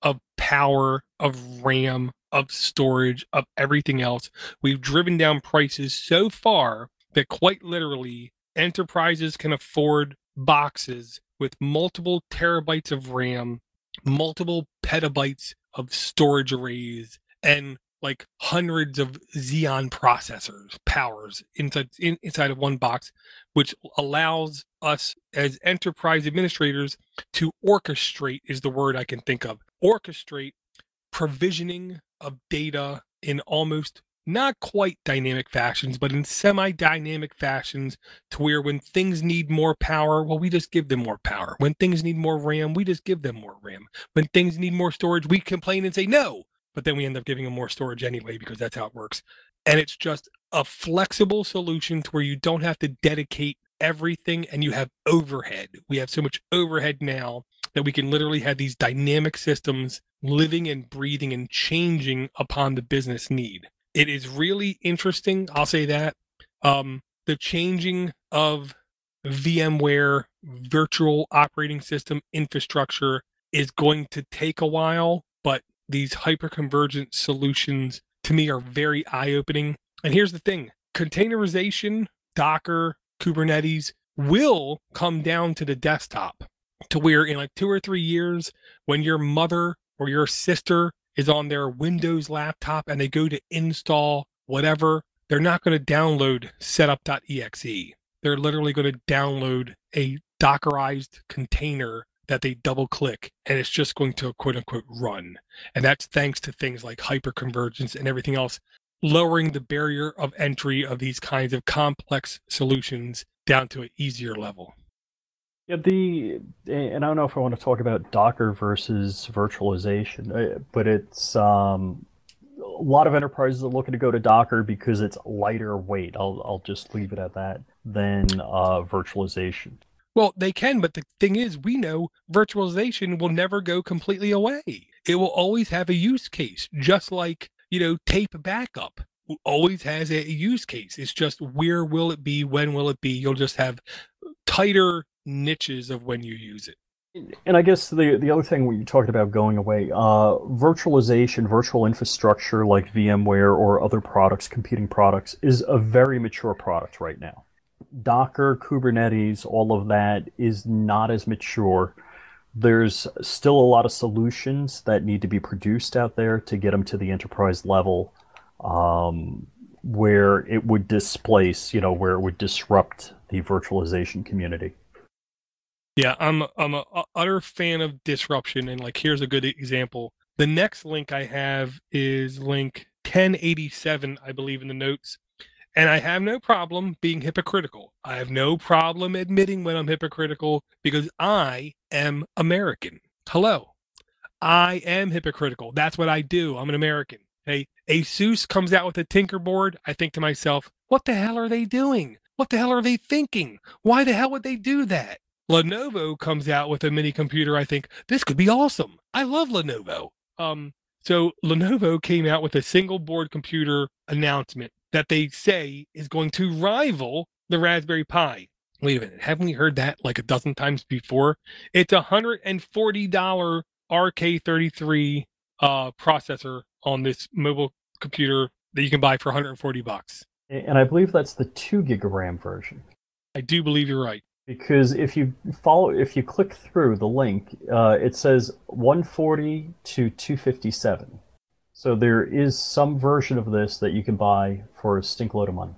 of power, of RAM, of storage, of everything else, we've driven down prices so far that quite literally enterprises can afford boxes with multiple terabytes of RAM, multiple petabytes of storage arrays, and like hundreds of Xeon processors powers inside in, inside of one box, which allows us as enterprise administrators to orchestrate is the word I can think of. Orchestrate provisioning of data in almost not quite dynamic fashions, but in semi dynamic fashions to where when things need more power, well, we just give them more power. When things need more RAM, we just give them more RAM. When things need more storage, we complain and say no, but then we end up giving them more storage anyway because that's how it works. And it's just a flexible solution to where you don't have to dedicate everything and you have overhead. We have so much overhead now that we can literally have these dynamic systems living and breathing and changing upon the business need it is really interesting. I'll say that. Um, the changing of VMware virtual operating system infrastructure is going to take a while, but these hyperconvergent solutions to me are very eye opening. And here's the thing containerization, Docker, Kubernetes will come down to the desktop to where in like two or three years, when your mother or your sister is on their Windows laptop and they go to install whatever, they're not going to download setup.exe. They're literally going to download a Dockerized container that they double click and it's just going to quote unquote run. And that's thanks to things like hyperconvergence and everything else, lowering the barrier of entry of these kinds of complex solutions down to an easier level. Yeah, the and I don't know if I want to talk about Docker versus virtualization, uh, but it's um, a lot of enterprises are looking to go to Docker because it's lighter weight. I'll I'll just leave it at that than uh, virtualization. Well, they can, but the thing is, we know virtualization will never go completely away. It will always have a use case, just like you know tape backup always has a use case. It's just where will it be? When will it be? You'll just have tighter niches of when you use it. And I guess the the other thing when you talked about going away, uh, virtualization, virtual infrastructure like VMware or other products, competing products, is a very mature product right now. Docker, Kubernetes, all of that is not as mature. There's still a lot of solutions that need to be produced out there to get them to the enterprise level, um, where it would displace, you know, where it would disrupt the virtualization community. Yeah, I'm I'm a, a utter fan of disruption, and like here's a good example. The next link I have is link 1087, I believe, in the notes. And I have no problem being hypocritical. I have no problem admitting when I'm hypocritical because I am American. Hello. I am hypocritical. That's what I do. I'm an American. Hey, Asus comes out with a Tinker board. I think to myself, what the hell are they doing? What the hell are they thinking? Why the hell would they do that? Lenovo comes out with a mini computer. I think this could be awesome. I love Lenovo. Um, so Lenovo came out with a single board computer announcement that they say is going to rival the Raspberry Pi. Wait a minute, haven't we heard that like a dozen times before? It's a hundred and forty dollar RK33 uh, processor on this mobile computer that you can buy for 140 bucks. And I believe that's the two gig of RAM version. I do believe you're right. Because if you follow, if you click through the link, uh, it says 140 to 257. So there is some version of this that you can buy for a stink load of money.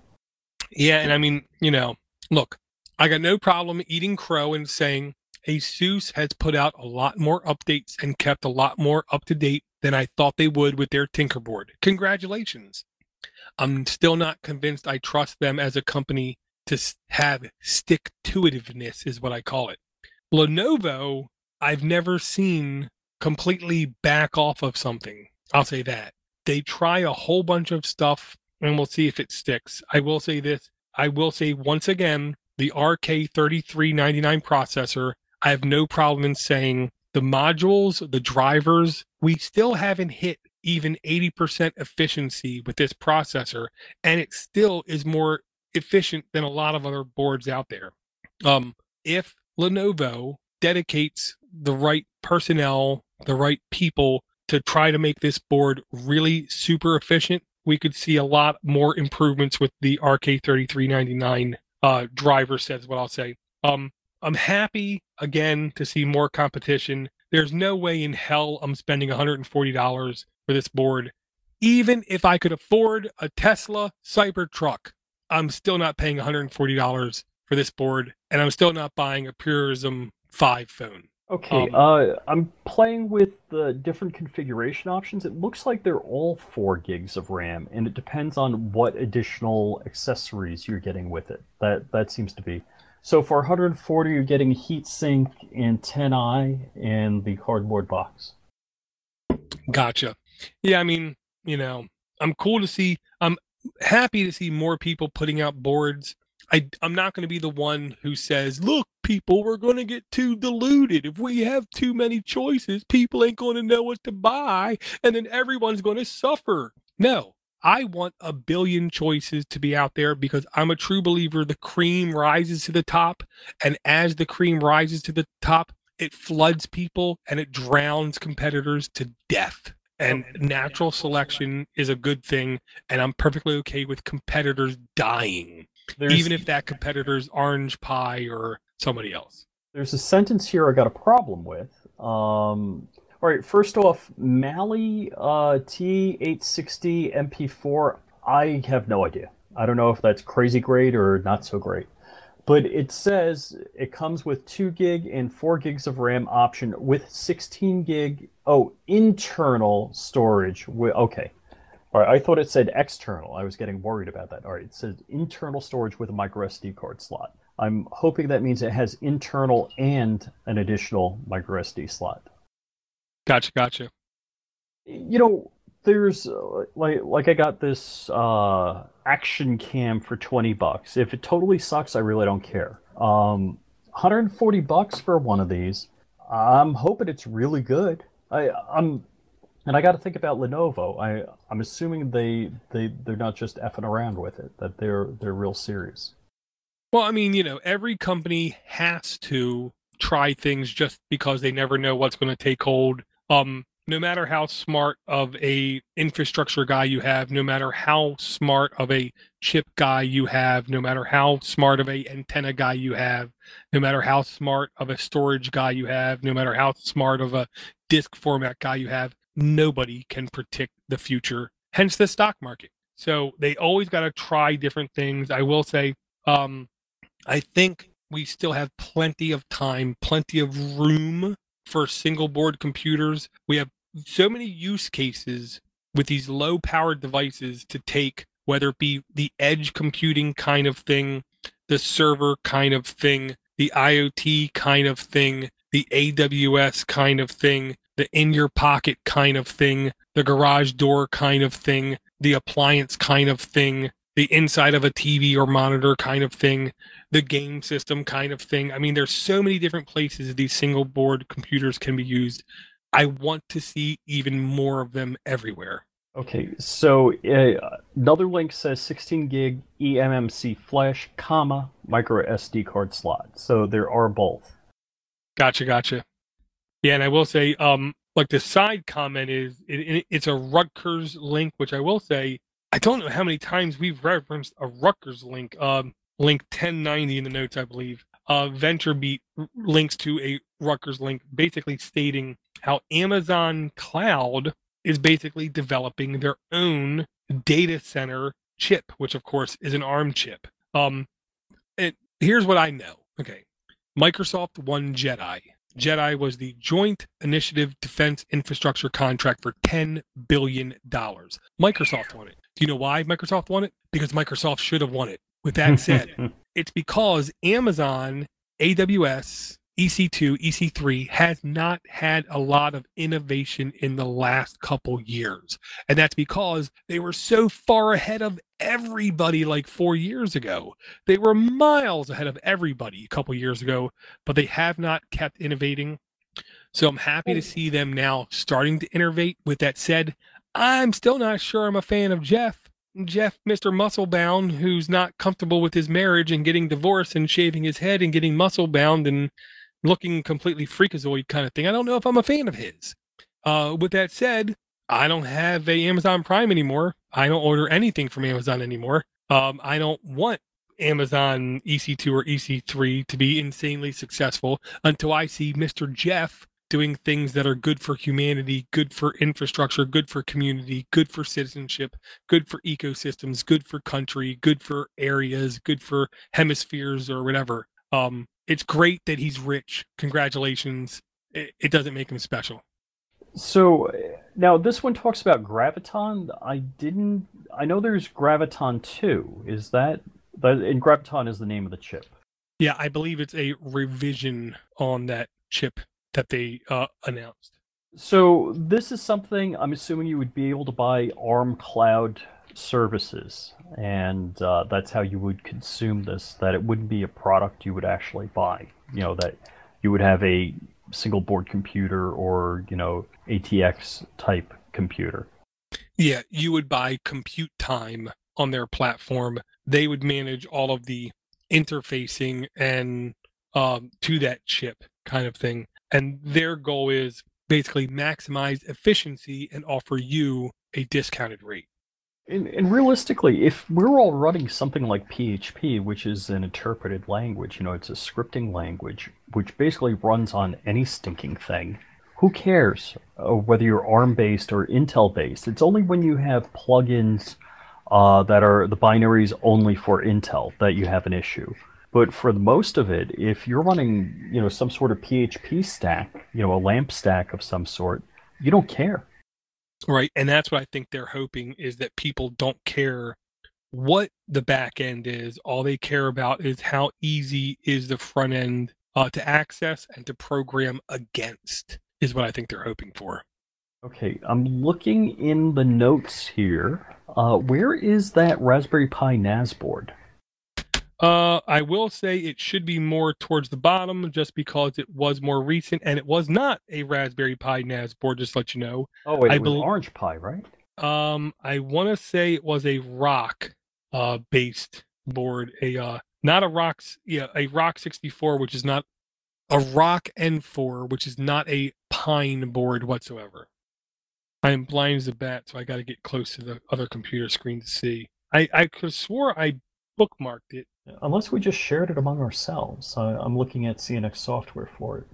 Yeah, and I mean, you know, look, I got no problem eating crow and saying Asus has put out a lot more updates and kept a lot more up to date than I thought they would with their Tinkerboard. Congratulations. I'm still not convinced I trust them as a company to have stick to itiveness, is what I call it. Lenovo, I've never seen completely back off of something. I'll say that. They try a whole bunch of stuff and we'll see if it sticks. I will say this. I will say once again, the RK3399 processor, I have no problem in saying the modules, the drivers, we still haven't hit even 80% efficiency with this processor, and it still is more efficient than a lot of other boards out there. Um, if Lenovo dedicates the right personnel, the right people to try to make this board really super efficient, we could see a lot more improvements with the RK3399 uh, driver is what I'll say. Um, I'm happy again to see more competition. There's no way in hell I'm spending $140 for this board. Even if I could afford a Tesla Cybertruck, I'm still not paying $140 for this board, and I'm still not buying a Purism 5 phone. Okay, um, uh, I'm playing with the different configuration options. It looks like they're all 4 gigs of RAM, and it depends on what additional accessories you're getting with it. That that seems to be. So for 140, you're getting a heatsink and 10i and the cardboard box. Gotcha. Yeah, I mean, you know, I'm cool to see. I'm happy to see more people putting out boards. I, I'm not going to be the one who says, look, people, we're going to get too diluted. If we have too many choices, people ain't going to know what to buy, and then everyone's going to suffer. No, I want a billion choices to be out there because I'm a true believer the cream rises to the top. And as the cream rises to the top, it floods people and it drowns competitors to death and natural selection is a good thing and i'm perfectly okay with competitors dying there's, even if that competitor's Orange Pi or somebody else. There's a sentence here i got a problem with. Um, all right first off mali uh, t860 mp4 i have no idea. I don't know if that's crazy great or not so great but it says it comes with 2 gig and 4 gigs of RAM option with 16 gig. Oh internal storage okay. All right I thought it said external. I was getting worried about that. All right it says internal storage with a micro SD card slot. I'm hoping that means it has internal and an additional micro SD slot. Gotcha gotcha. You know there's uh, like like I got this uh, action cam for 20 bucks. If it totally sucks, I really don't care. Um, 140 bucks for one of these. I'm hoping it's really good. I I'm and I got to think about Lenovo. I I'm assuming they they they're not just effing around with it. That they're they're real serious. Well, I mean, you know, every company has to try things just because they never know what's going to take hold. Um, no matter how smart of a infrastructure guy you have no matter how smart of a chip guy you have no matter how smart of a antenna guy you have no matter how smart of a storage guy you have no matter how smart of a disk format guy you have nobody can predict the future hence the stock market so they always got to try different things i will say um, i think we still have plenty of time plenty of room for single board computers. We have so many use cases with these low powered devices to take whether it be the edge computing kind of thing, the server kind of thing, the IoT kind of thing, the AWS kind of thing, the in your pocket kind of thing, the garage door kind of thing, the appliance kind of thing, the inside of a TV or monitor kind of thing, the game system kind of thing. I mean, there's so many different places these single board computers can be used. I want to see even more of them everywhere. Okay, so uh, another link says 16 gig eMMC flash, comma micro SD card slot. So there are both. Gotcha, gotcha. Yeah, and I will say, um, like the side comment is, it, it's a Rutgers link, which I will say, I don't know how many times we've referenced a Rutgers link. Um, link 1090 in the notes, I believe. Uh, VentureBeat links to a Rutgers link, basically stating how Amazon Cloud is basically developing their own data center chip, which of course is an ARM chip. Um, and here's what I know. Okay, Microsoft won JEDI. JEDI was the Joint Initiative Defense Infrastructure contract for $10 billion. Microsoft won it. Do you know why Microsoft won it? Because Microsoft should have won it. With that said, (laughs) it's because Amazon, AWS, EC2, EC3 has not had a lot of innovation in the last couple years. And that's because they were so far ahead of everybody like four years ago. They were miles ahead of everybody a couple years ago, but they have not kept innovating. So I'm happy to see them now starting to innovate. With that said, I'm still not sure I'm a fan of Jeff. Jeff, Mr. Musclebound, who's not comfortable with his marriage and getting divorced and shaving his head and getting muscle bound and looking completely freakazoid kind of thing. I don't know if I'm a fan of his. Uh, with that said, I don't have a Amazon Prime anymore. I don't order anything from Amazon anymore. Um, I don't want Amazon EC2 or EC3 to be insanely successful until I see Mr. Jeff doing things that are good for humanity, good for infrastructure, good for community, good for citizenship, good for ecosystems, good for country, good for areas, good for hemispheres or whatever. Um, it's great that he's rich. Congratulations. It, it doesn't make him special. So now this one talks about Graviton. I didn't. I know there's Graviton two. Is that that? And Graviton is the name of the chip. Yeah, I believe it's a revision on that chip that they uh, announced. So this is something I'm assuming you would be able to buy ARM Cloud services, and uh, that's how you would consume this. That it wouldn't be a product you would actually buy. You know that you would have a single board computer or you know ATX type computer. Yeah, you would buy compute time on their platform. They would manage all of the interfacing and um, to that chip kind of thing. And their goal is basically maximize efficiency and offer you a discounted rate. And, and, realistically, if we're all running something like PHP, which is an interpreted language, you know, it's a scripting language, which basically runs on any stinking thing, who cares uh, whether you're ARM based or Intel based? It's only when you have plugins uh, that are the binaries only for Intel that you have an issue. But for the most of it, if you're running, you know, some sort of PHP stack, you know, a LAMP stack of some sort, you don't care. Right. And that's what I think they're hoping is that people don't care what the back end is. All they care about is how easy is the front end uh, to access and to program against, is what I think they're hoping for. Okay, I'm looking in the notes here. Uh, where is that Raspberry Pi NAS board? Uh, I will say it should be more towards the bottom just because it was more recent and it was not a Raspberry Pi NAS board, just to let you know. Oh, wait, I it was be- Orange Pi, right? Um, I want to say it was a rock uh based board, a uh not a rocks yeah, a rock 64 which is not a rock N4 which is not a pine board whatsoever. I am blind as a bat, so I got to get close to the other computer screen to see. I I could swore I bookmarked it Unless we just shared it among ourselves. I'm looking at CNX software for it.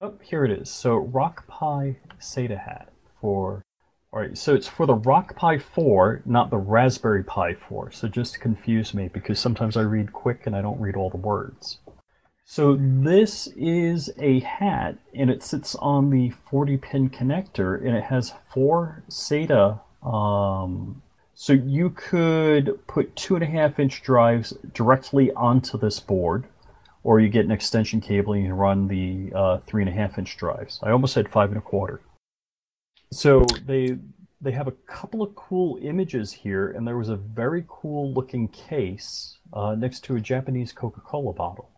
Oh, here it is. So Rock Pi SATA hat for. All right, so it's for the Rock Pi 4, not the Raspberry Pi 4. So just to confuse me, because sometimes I read quick and I don't read all the words. So this is a hat, and it sits on the 40 pin connector, and it has four SATA um, so you could put two and a half inch drives directly onto this board, or you get an extension cable and you run the uh, three and a half inch drives. I almost said five and a quarter. So they they have a couple of cool images here, and there was a very cool looking case uh, next to a Japanese Coca Cola bottle,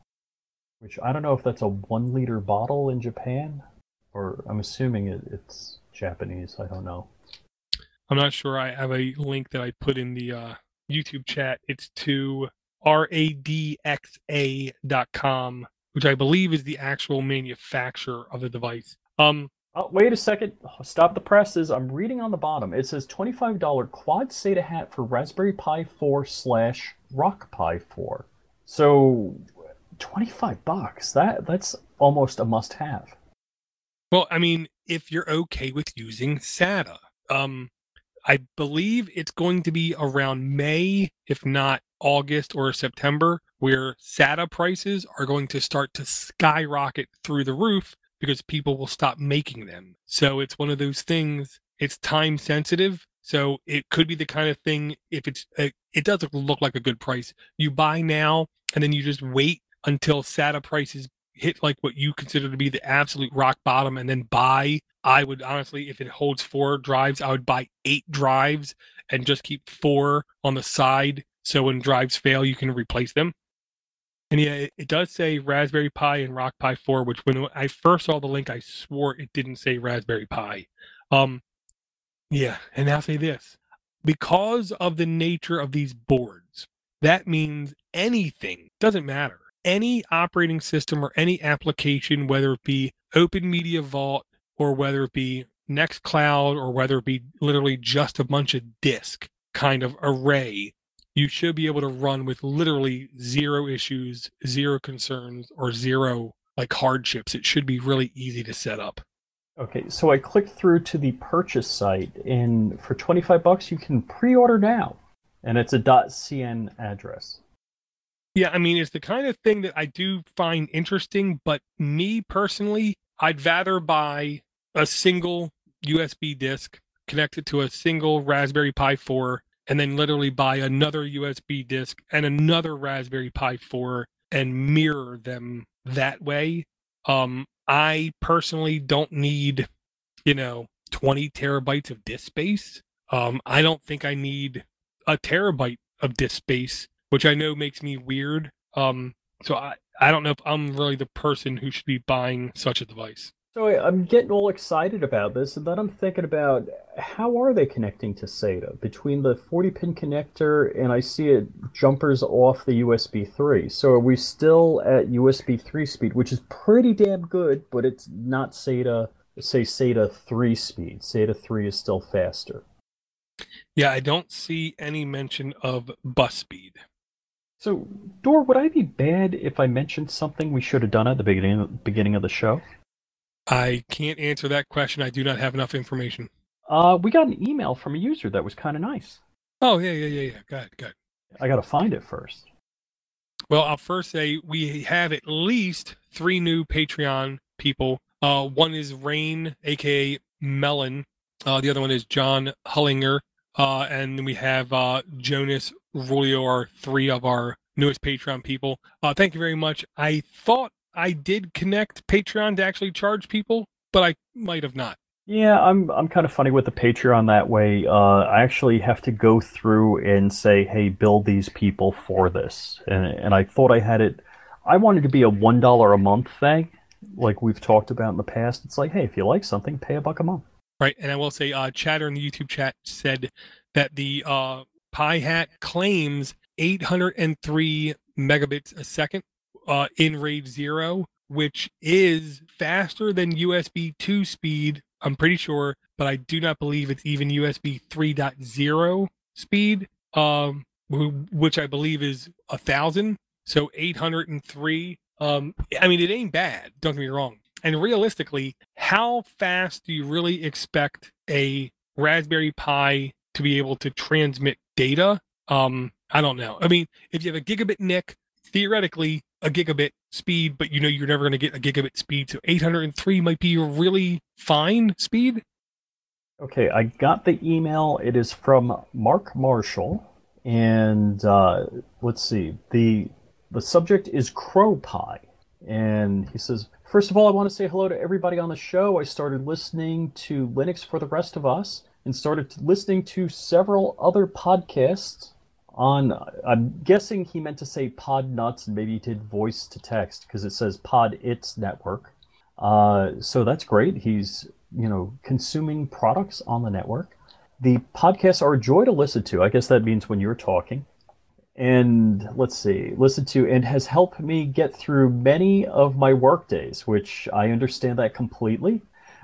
which I don't know if that's a one liter bottle in Japan, or I'm assuming it, it's Japanese. I don't know. I'm not sure. I have a link that I put in the uh, YouTube chat. It's to radxa.com, which I believe is the actual manufacturer of the device. Um, Oh, wait a second. Stop the presses. I'm reading on the bottom. It says $25 quad SATA hat for Raspberry Pi 4 slash Rock Pi 4. So, 25 bucks. That That's almost a must have. Well, I mean, if you're okay with using SATA, um, I believe it's going to be around May, if not August or September, where SATA prices are going to start to skyrocket through the roof because people will stop making them. So it's one of those things, it's time sensitive. So it could be the kind of thing if it's uh, it doesn't look like a good price. You buy now and then you just wait until SATA prices hit like what you consider to be the absolute rock bottom and then buy. I would honestly, if it holds four drives, I would buy eight drives and just keep four on the side. So when drives fail, you can replace them. And yeah, it, it, does say Raspberry Pi and Rock Pi 4, which when I first saw the link, I swore it didn't say Raspberry Pi. Um, yeah, and now say this. Because of the nature of these boards, that means anything, doesn't matter, any operating system or any application, whether it be Open Media Vault or whether it be Nextcloud or whether it be literally just a bunch of disk kind of array you should be able to run with literally zero issues, zero concerns, or zero like hardships. It should be really easy to set up. Okay, so I clicked through to the purchase site, and for 25 bucks, you can pre order now. And it's a .cn address. Yeah, I mean, it's the kind of thing that I do find interesting, but me personally, I'd rather buy a single USB disk connected to a single Raspberry Pi 4 and then literally buy another USB disk and another Raspberry Pi 4 and mirror them that way. Um, I personally don't need, you know, 20 terabytes of disk space. Um, I don't think I need a terabyte of disk space, which I know makes me weird. Um, so I, I don't know if I'm really the person who should be buying such a device. So I'm getting all excited about this, and then I'm thinking about how are they connecting to SATA between the 40 pin connector and I see it jumpers off the USB 3. So are we still at USB 3 speed, which is pretty damn good, but it's not SATA, say SATA 3 speed. SATA 3 is still faster. Yeah, I don't see any mention of bus speed. So, Door, would I be bad if I mentioned something we should have done at the beginning beginning of the show? I can't answer that question. I do not have enough information. Uh, we got an email from a user that was kind of nice. Oh yeah, yeah, yeah, yeah. Good, good. I got to find it first. Well, I'll first say we have at least three new Patreon people. Uh, one is Rain, aka Melon. Uh, the other one is John Hullinger. Uh, and we have uh, Jonas Rulio are three of our newest Patreon people. Uh, thank you very much. I thought I did connect Patreon to actually charge people, but I might have not. Yeah, I'm I'm kind of funny with the Patreon that way. Uh, I actually have to go through and say, "Hey, build these people for this," and and I thought I had it. I wanted to be a one dollar a month thing, like we've talked about in the past. It's like, hey, if you like something, pay a buck a month. Right, and I will say, uh, Chatter in the YouTube chat said that the uh, Pi Hat claims 803 megabits a second uh, in RAID 0, which is faster than USB 2 speed, I'm pretty sure, but I do not believe it's even USB 3.0 speed, um, which I believe is a thousand. So 803. Um, I mean, it ain't bad. Don't get me wrong. And realistically, how fast do you really expect a Raspberry Pi to be able to transmit data? Um, I don't know. I mean, if you have a gigabit NIC, theoretically, a gigabit speed, but you know you're never going to get a gigabit speed. So 803 might be a really fine speed. Okay, I got the email. It is from Mark Marshall, and uh, let's see the The subject is crow CrowPi. And he says, First of all, I want to say hello to everybody on the show. I started listening to Linux for the Rest of Us and started listening to several other podcasts. On i'm guessing he meant to say pod nuts and maybe he did voice to text because it says pod its network. Uh, so that's great. He's you know consuming products on the network. The podcasts are a joy to listen to. I guess that means when you're talking and let's see listen to and has helped me get through many of my work days which i understand that completely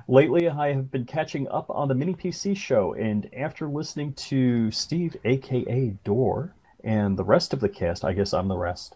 Lately, I have been catching up on the Mini PC show, and after listening to Steve, aka Door, and the rest of the cast, I guess I'm the rest,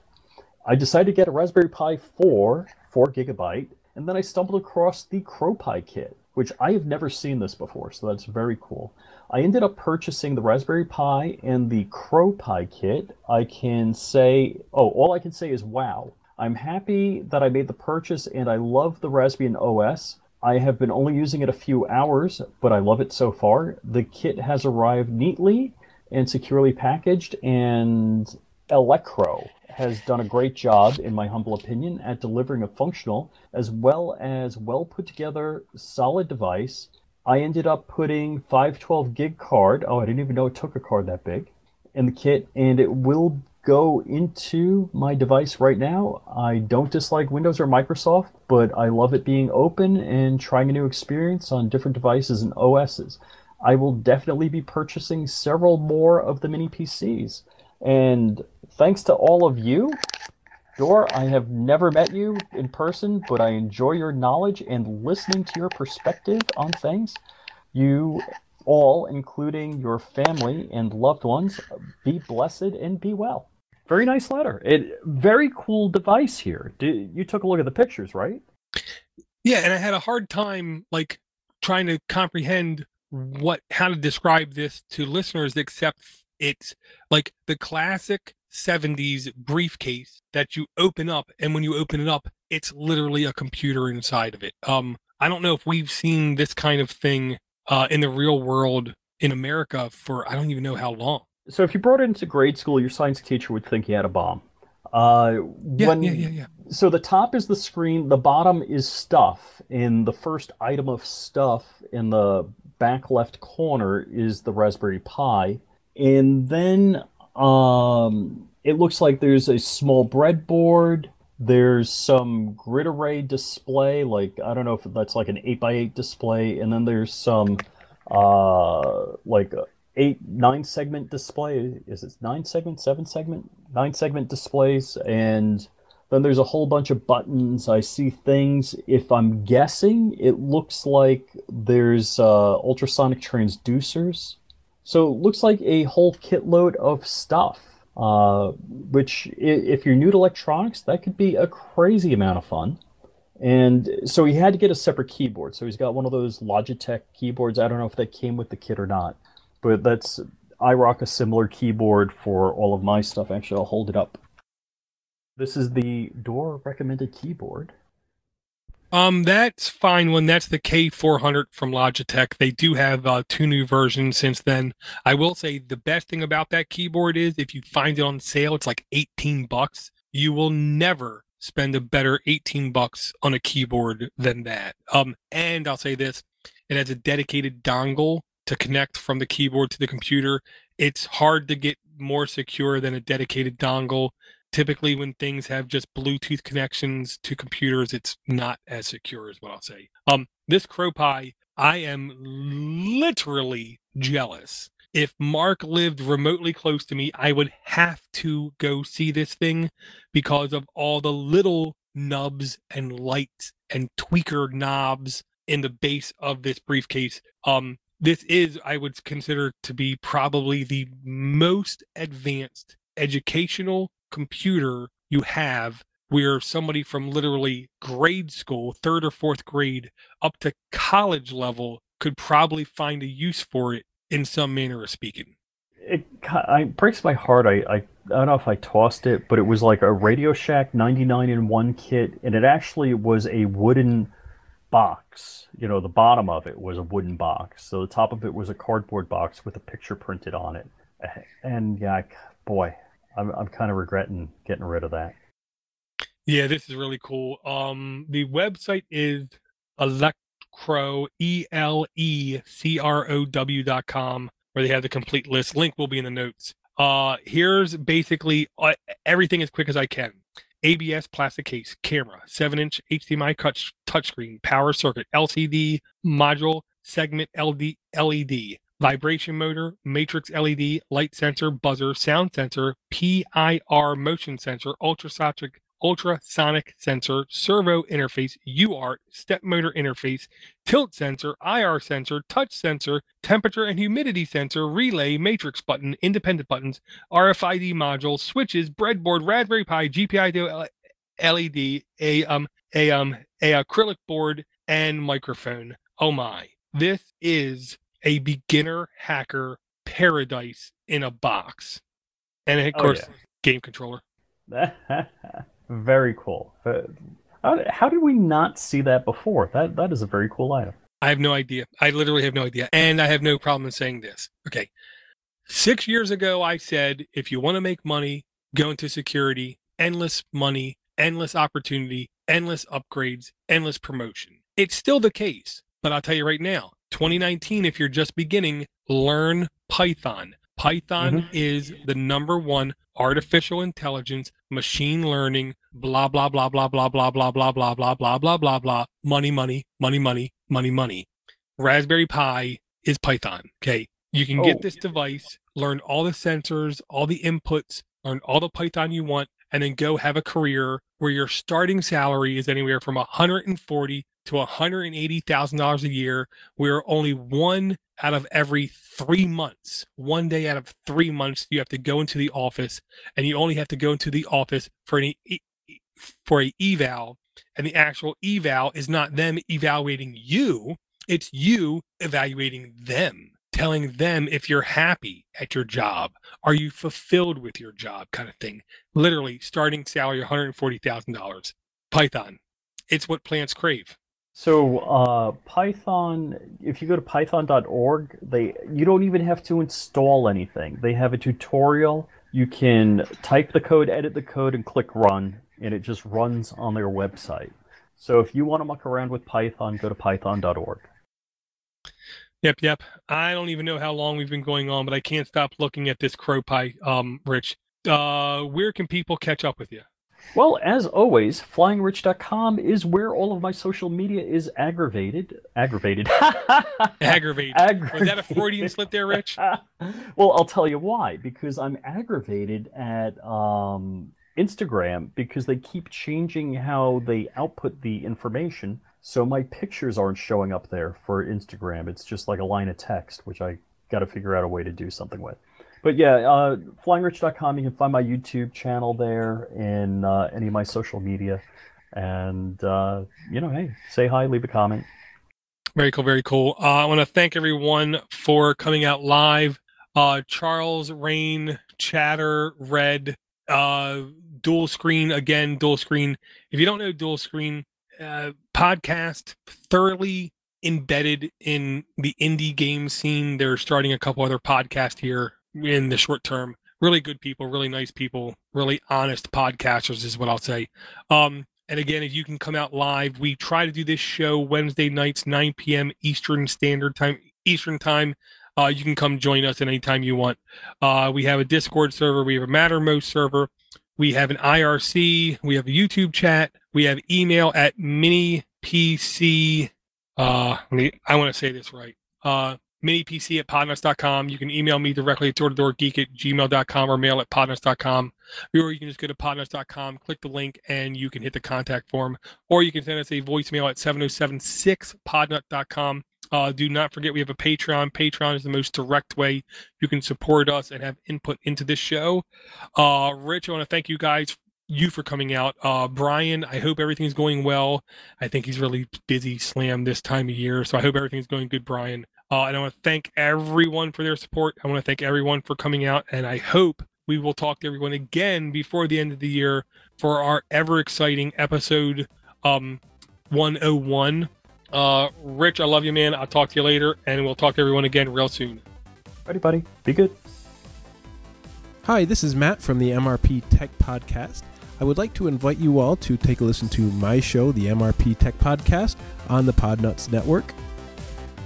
I decided to get a Raspberry Pi 4, 4 gigabyte, and then I stumbled across the Crow CrowPi kit, which I have never seen this before, so that's very cool. I ended up purchasing the Raspberry Pi and the CrowPi kit. I can say, oh, all I can say is wow. I'm happy that I made the purchase and I love the Raspbian OS. I have been only using it a few hours, but I love it so far. The kit has arrived neatly and securely packaged, and Elecrow has done a great job, in my humble opinion, at delivering a functional as well as well put together solid device. I ended up putting 512 gig card. Oh, I didn't even know it took a card that big in the kit, and it will go into my device right now. I don't dislike Windows or Microsoft, but I love it being open and trying a new experience on different devices and OSs. I will definitely be purchasing several more of the mini PCs. And thanks to all of you, Door, I have never met you in person, but I enjoy your knowledge and listening to your perspective on things. You all, including your family and loved ones, be blessed and be well. Very nice letter. It very cool device here. Did, you took a look at the pictures, right? Yeah, and I had a hard time like trying to comprehend what how to describe this to listeners except it's like the classic 70s briefcase that you open up and when you open it up it's literally a computer inside of it um i don't know if we've seen this kind of thing uh in the real world in america for i don't even know how long so if you brought it into grade school, your science teacher would think you had a bomb. Uh, yeah, when, yeah, yeah, yeah. So the top is the screen, the bottom is stuff, and the first item of stuff in the back left corner is the Raspberry Pi, and then um, it looks like there's a small breadboard. There's some grid array display, like I don't know if that's like an eight by eight display, and then there's some uh, like eight nine segment display. Is it nine segment seven segment? Nine segment displays. And then there's a whole bunch of buttons. I see things. If i'm guessing it looks like there's uh, ultrasonic transducers so it looks like a whole kit load of stuff uh, which if you're new to electronics that could be a crazy amount of fun and so he had to get a separate keyboard so he's got one of those logitech keyboards i don't know if that came with the kit or not but that's I rock a similar keyboard for all of my stuff. Actually, I'll hold it up. This is the Door recommended keyboard. Um, that's fine when that's the K400 from Logitech. They do have uh, two new versions since then. I will say the best thing about that keyboard is if you find it on sale, it's like 18 bucks. You will never spend a better 18 bucks on a keyboard than that. Um, and I'll say this, it has a dedicated dongle to connect from the keyboard to the computer. It's hard to get more secure than a dedicated dongle. Typically, when things have just Bluetooth connections to computers, it's not as secure, is what I'll say. Um, this CrowPi, I am literally jealous. If Mark lived remotely close to me, I would have to go see this thing because of all the little nubs and lights and tweaker knobs in the base of this briefcase. Um, this is, I would consider to be probably the most advanced educational computer you have where somebody from literally grade school, third or fourth grade, up to college level could probably find a use for it in some manner of speaking. It, it breaks my heart. I, I, I don't know if I tossed it, but it was like a Radio Shack 99 in 1 kit, and it actually was a wooden box. You know, the bottom of it was a wooden box. So the top of it was a cardboard box with a picture printed on it. And yeah, boy, I'm, I'm kind of regretting getting rid of that. Yeah, this is really cool. Um, the website is elecrow e l e c r o w dot com, where they have the complete list. Link will be in the notes. Uh, here's basically uh, everything as quick as I can. ABS plastic case, camera, 7 inch HDMI touch touchscreen, power circuit, LCD module, segment LD, LED, vibration motor, matrix LED, light sensor, buzzer, sound sensor, PIR motion sensor, ultrasonic ultrasonic sensor, servo interface, UART, step motor interface, tilt sensor, IR sensor, touch sensor, temperature and humidity sensor, relay, matrix button, independent buttons, RFID module, switches, breadboard, Raspberry Pi, GPIO LED, a um a um a acrylic board and microphone. Oh my. This is a beginner hacker paradise in a box. And of Oh, course, yeah. game controller. (laughs) very cool. Uh, How, how did we not see that before? That that is a very cool item. I have no idea. I literally have no idea. And I have no problem in saying this. Okay. Six years ago, I said, if you want to make money, go into security, endless money, endless opportunity, endless upgrades, endless promotion. It's still the case. But I'll tell you right now, 2019, if you're just beginning, learn Python. Python is the number one artificial intelligence, machine learning, blah, blah, blah, blah, blah, blah, blah, blah, blah, blah, blah, blah, blah, blah, money, money, money, money, money, money. Raspberry Pi is Python. Okay. You can Oh. get this device, learn all the sensors, all the inputs, learn all the Python you want, and then go have a career where your starting salary is anywhere from 140 to 180 thousand dollars a year. We're only one out of every three months, one day out of three months, you have to go into the office, and you only have to go into the office for an for a eval, and the actual eval is not them evaluating you; it's you evaluating them, telling them if you're happy at your job, are you fulfilled with your job, kind of thing. Literally, starting salary one hundred forty thousand dollars. Python, it's what plants crave. So uh, Python, if you go to python.org, they you don't even have to install anything. They have a tutorial. You can type the code, edit the code, and click run, and it just runs on their website. So if you want to muck around with Python, go to python.org. Yep, yep. I don't even know how long we've been going on, but I can't stop looking at this CrowPi, um, Rich. Uh, where can people catch up with you? Well, as always, flyingrich.com is where all of my social media is aggravated. Aggravated. (laughs) Aggravated. Was that a Freudian slip there, Rich? (laughs) well, I'll tell you why. Because I'm aggravated at um, Instagram because they keep changing how they output the information. So my pictures aren't showing up there for Instagram. It's just like a line of text, which I got to figure out a way to do something with. But yeah, uh, flyingrich.com, you can find my YouTube channel there and uh, any of my social media. And, uh, you know, hey, say hi, leave a comment. Very cool, very cool. Uh, I want to thank everyone for coming out live. Uh, Charles, Rain, Chatter, Red, uh, dual screen again, dual screen. If you don't know dual screen, uh, podcast thoroughly embedded in the indie game scene. They're starting a couple other podcasts here in the short term. Really good people, really nice people, really honest podcasters is what I'll say. Um, and again, if you can come out live, we try to do this show Wednesday nights, 9 p.m. Eastern Standard Time. Eastern Time. Uh, you can come join us at any time you want. Uh, we have a Discord server. We have a Mattermost server. We have an IRC. We have a YouTube chat. We have email at mini PC. Uh, I want to say this right. Uh, minipc at podnutz.com. You can email me directly at doortodoorgeek at gmail.com or mail at podnutz.com. Or you can just go to podnutz.com, click the link, and you can hit the contact form. Or you can send us a voicemail at 707-6podnut.com. Uh, do not forget we have a Patreon. Patreon is the most direct way you can support us and have input into this show. Uh, Rich, I want to thank you guys, you for coming out. Uh, Brian, I hope everything's going well. I think he's really busy slam this time of year, so I hope everything's going good, Brian. Uh, and I want to thank everyone for their support. I want to thank everyone for coming out, and I hope we will talk to everyone again before the end of the year for our ever exciting episode um, 101. Uh, Rich, I love you, man. I'll talk to you later, and we'll talk to everyone again real soon. Ready, buddy? Be good. Hi, this is Matt from the MRP Tech Podcast. I would like to invite you all to take a listen to my show, the MRP Tech Podcast, on the Podnutz Network.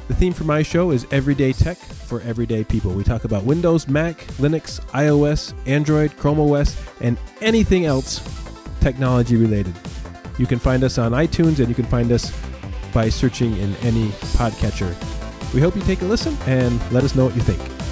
The theme for my show is Everyday Tech for Everyday People. We talk about Windows, Mac, Linux, iOS, Android, Chrome OS, and anything else technology related. You can find us on iTunes and you can find us by searching in any podcatcher. We hope you take a listen and let us know what you think.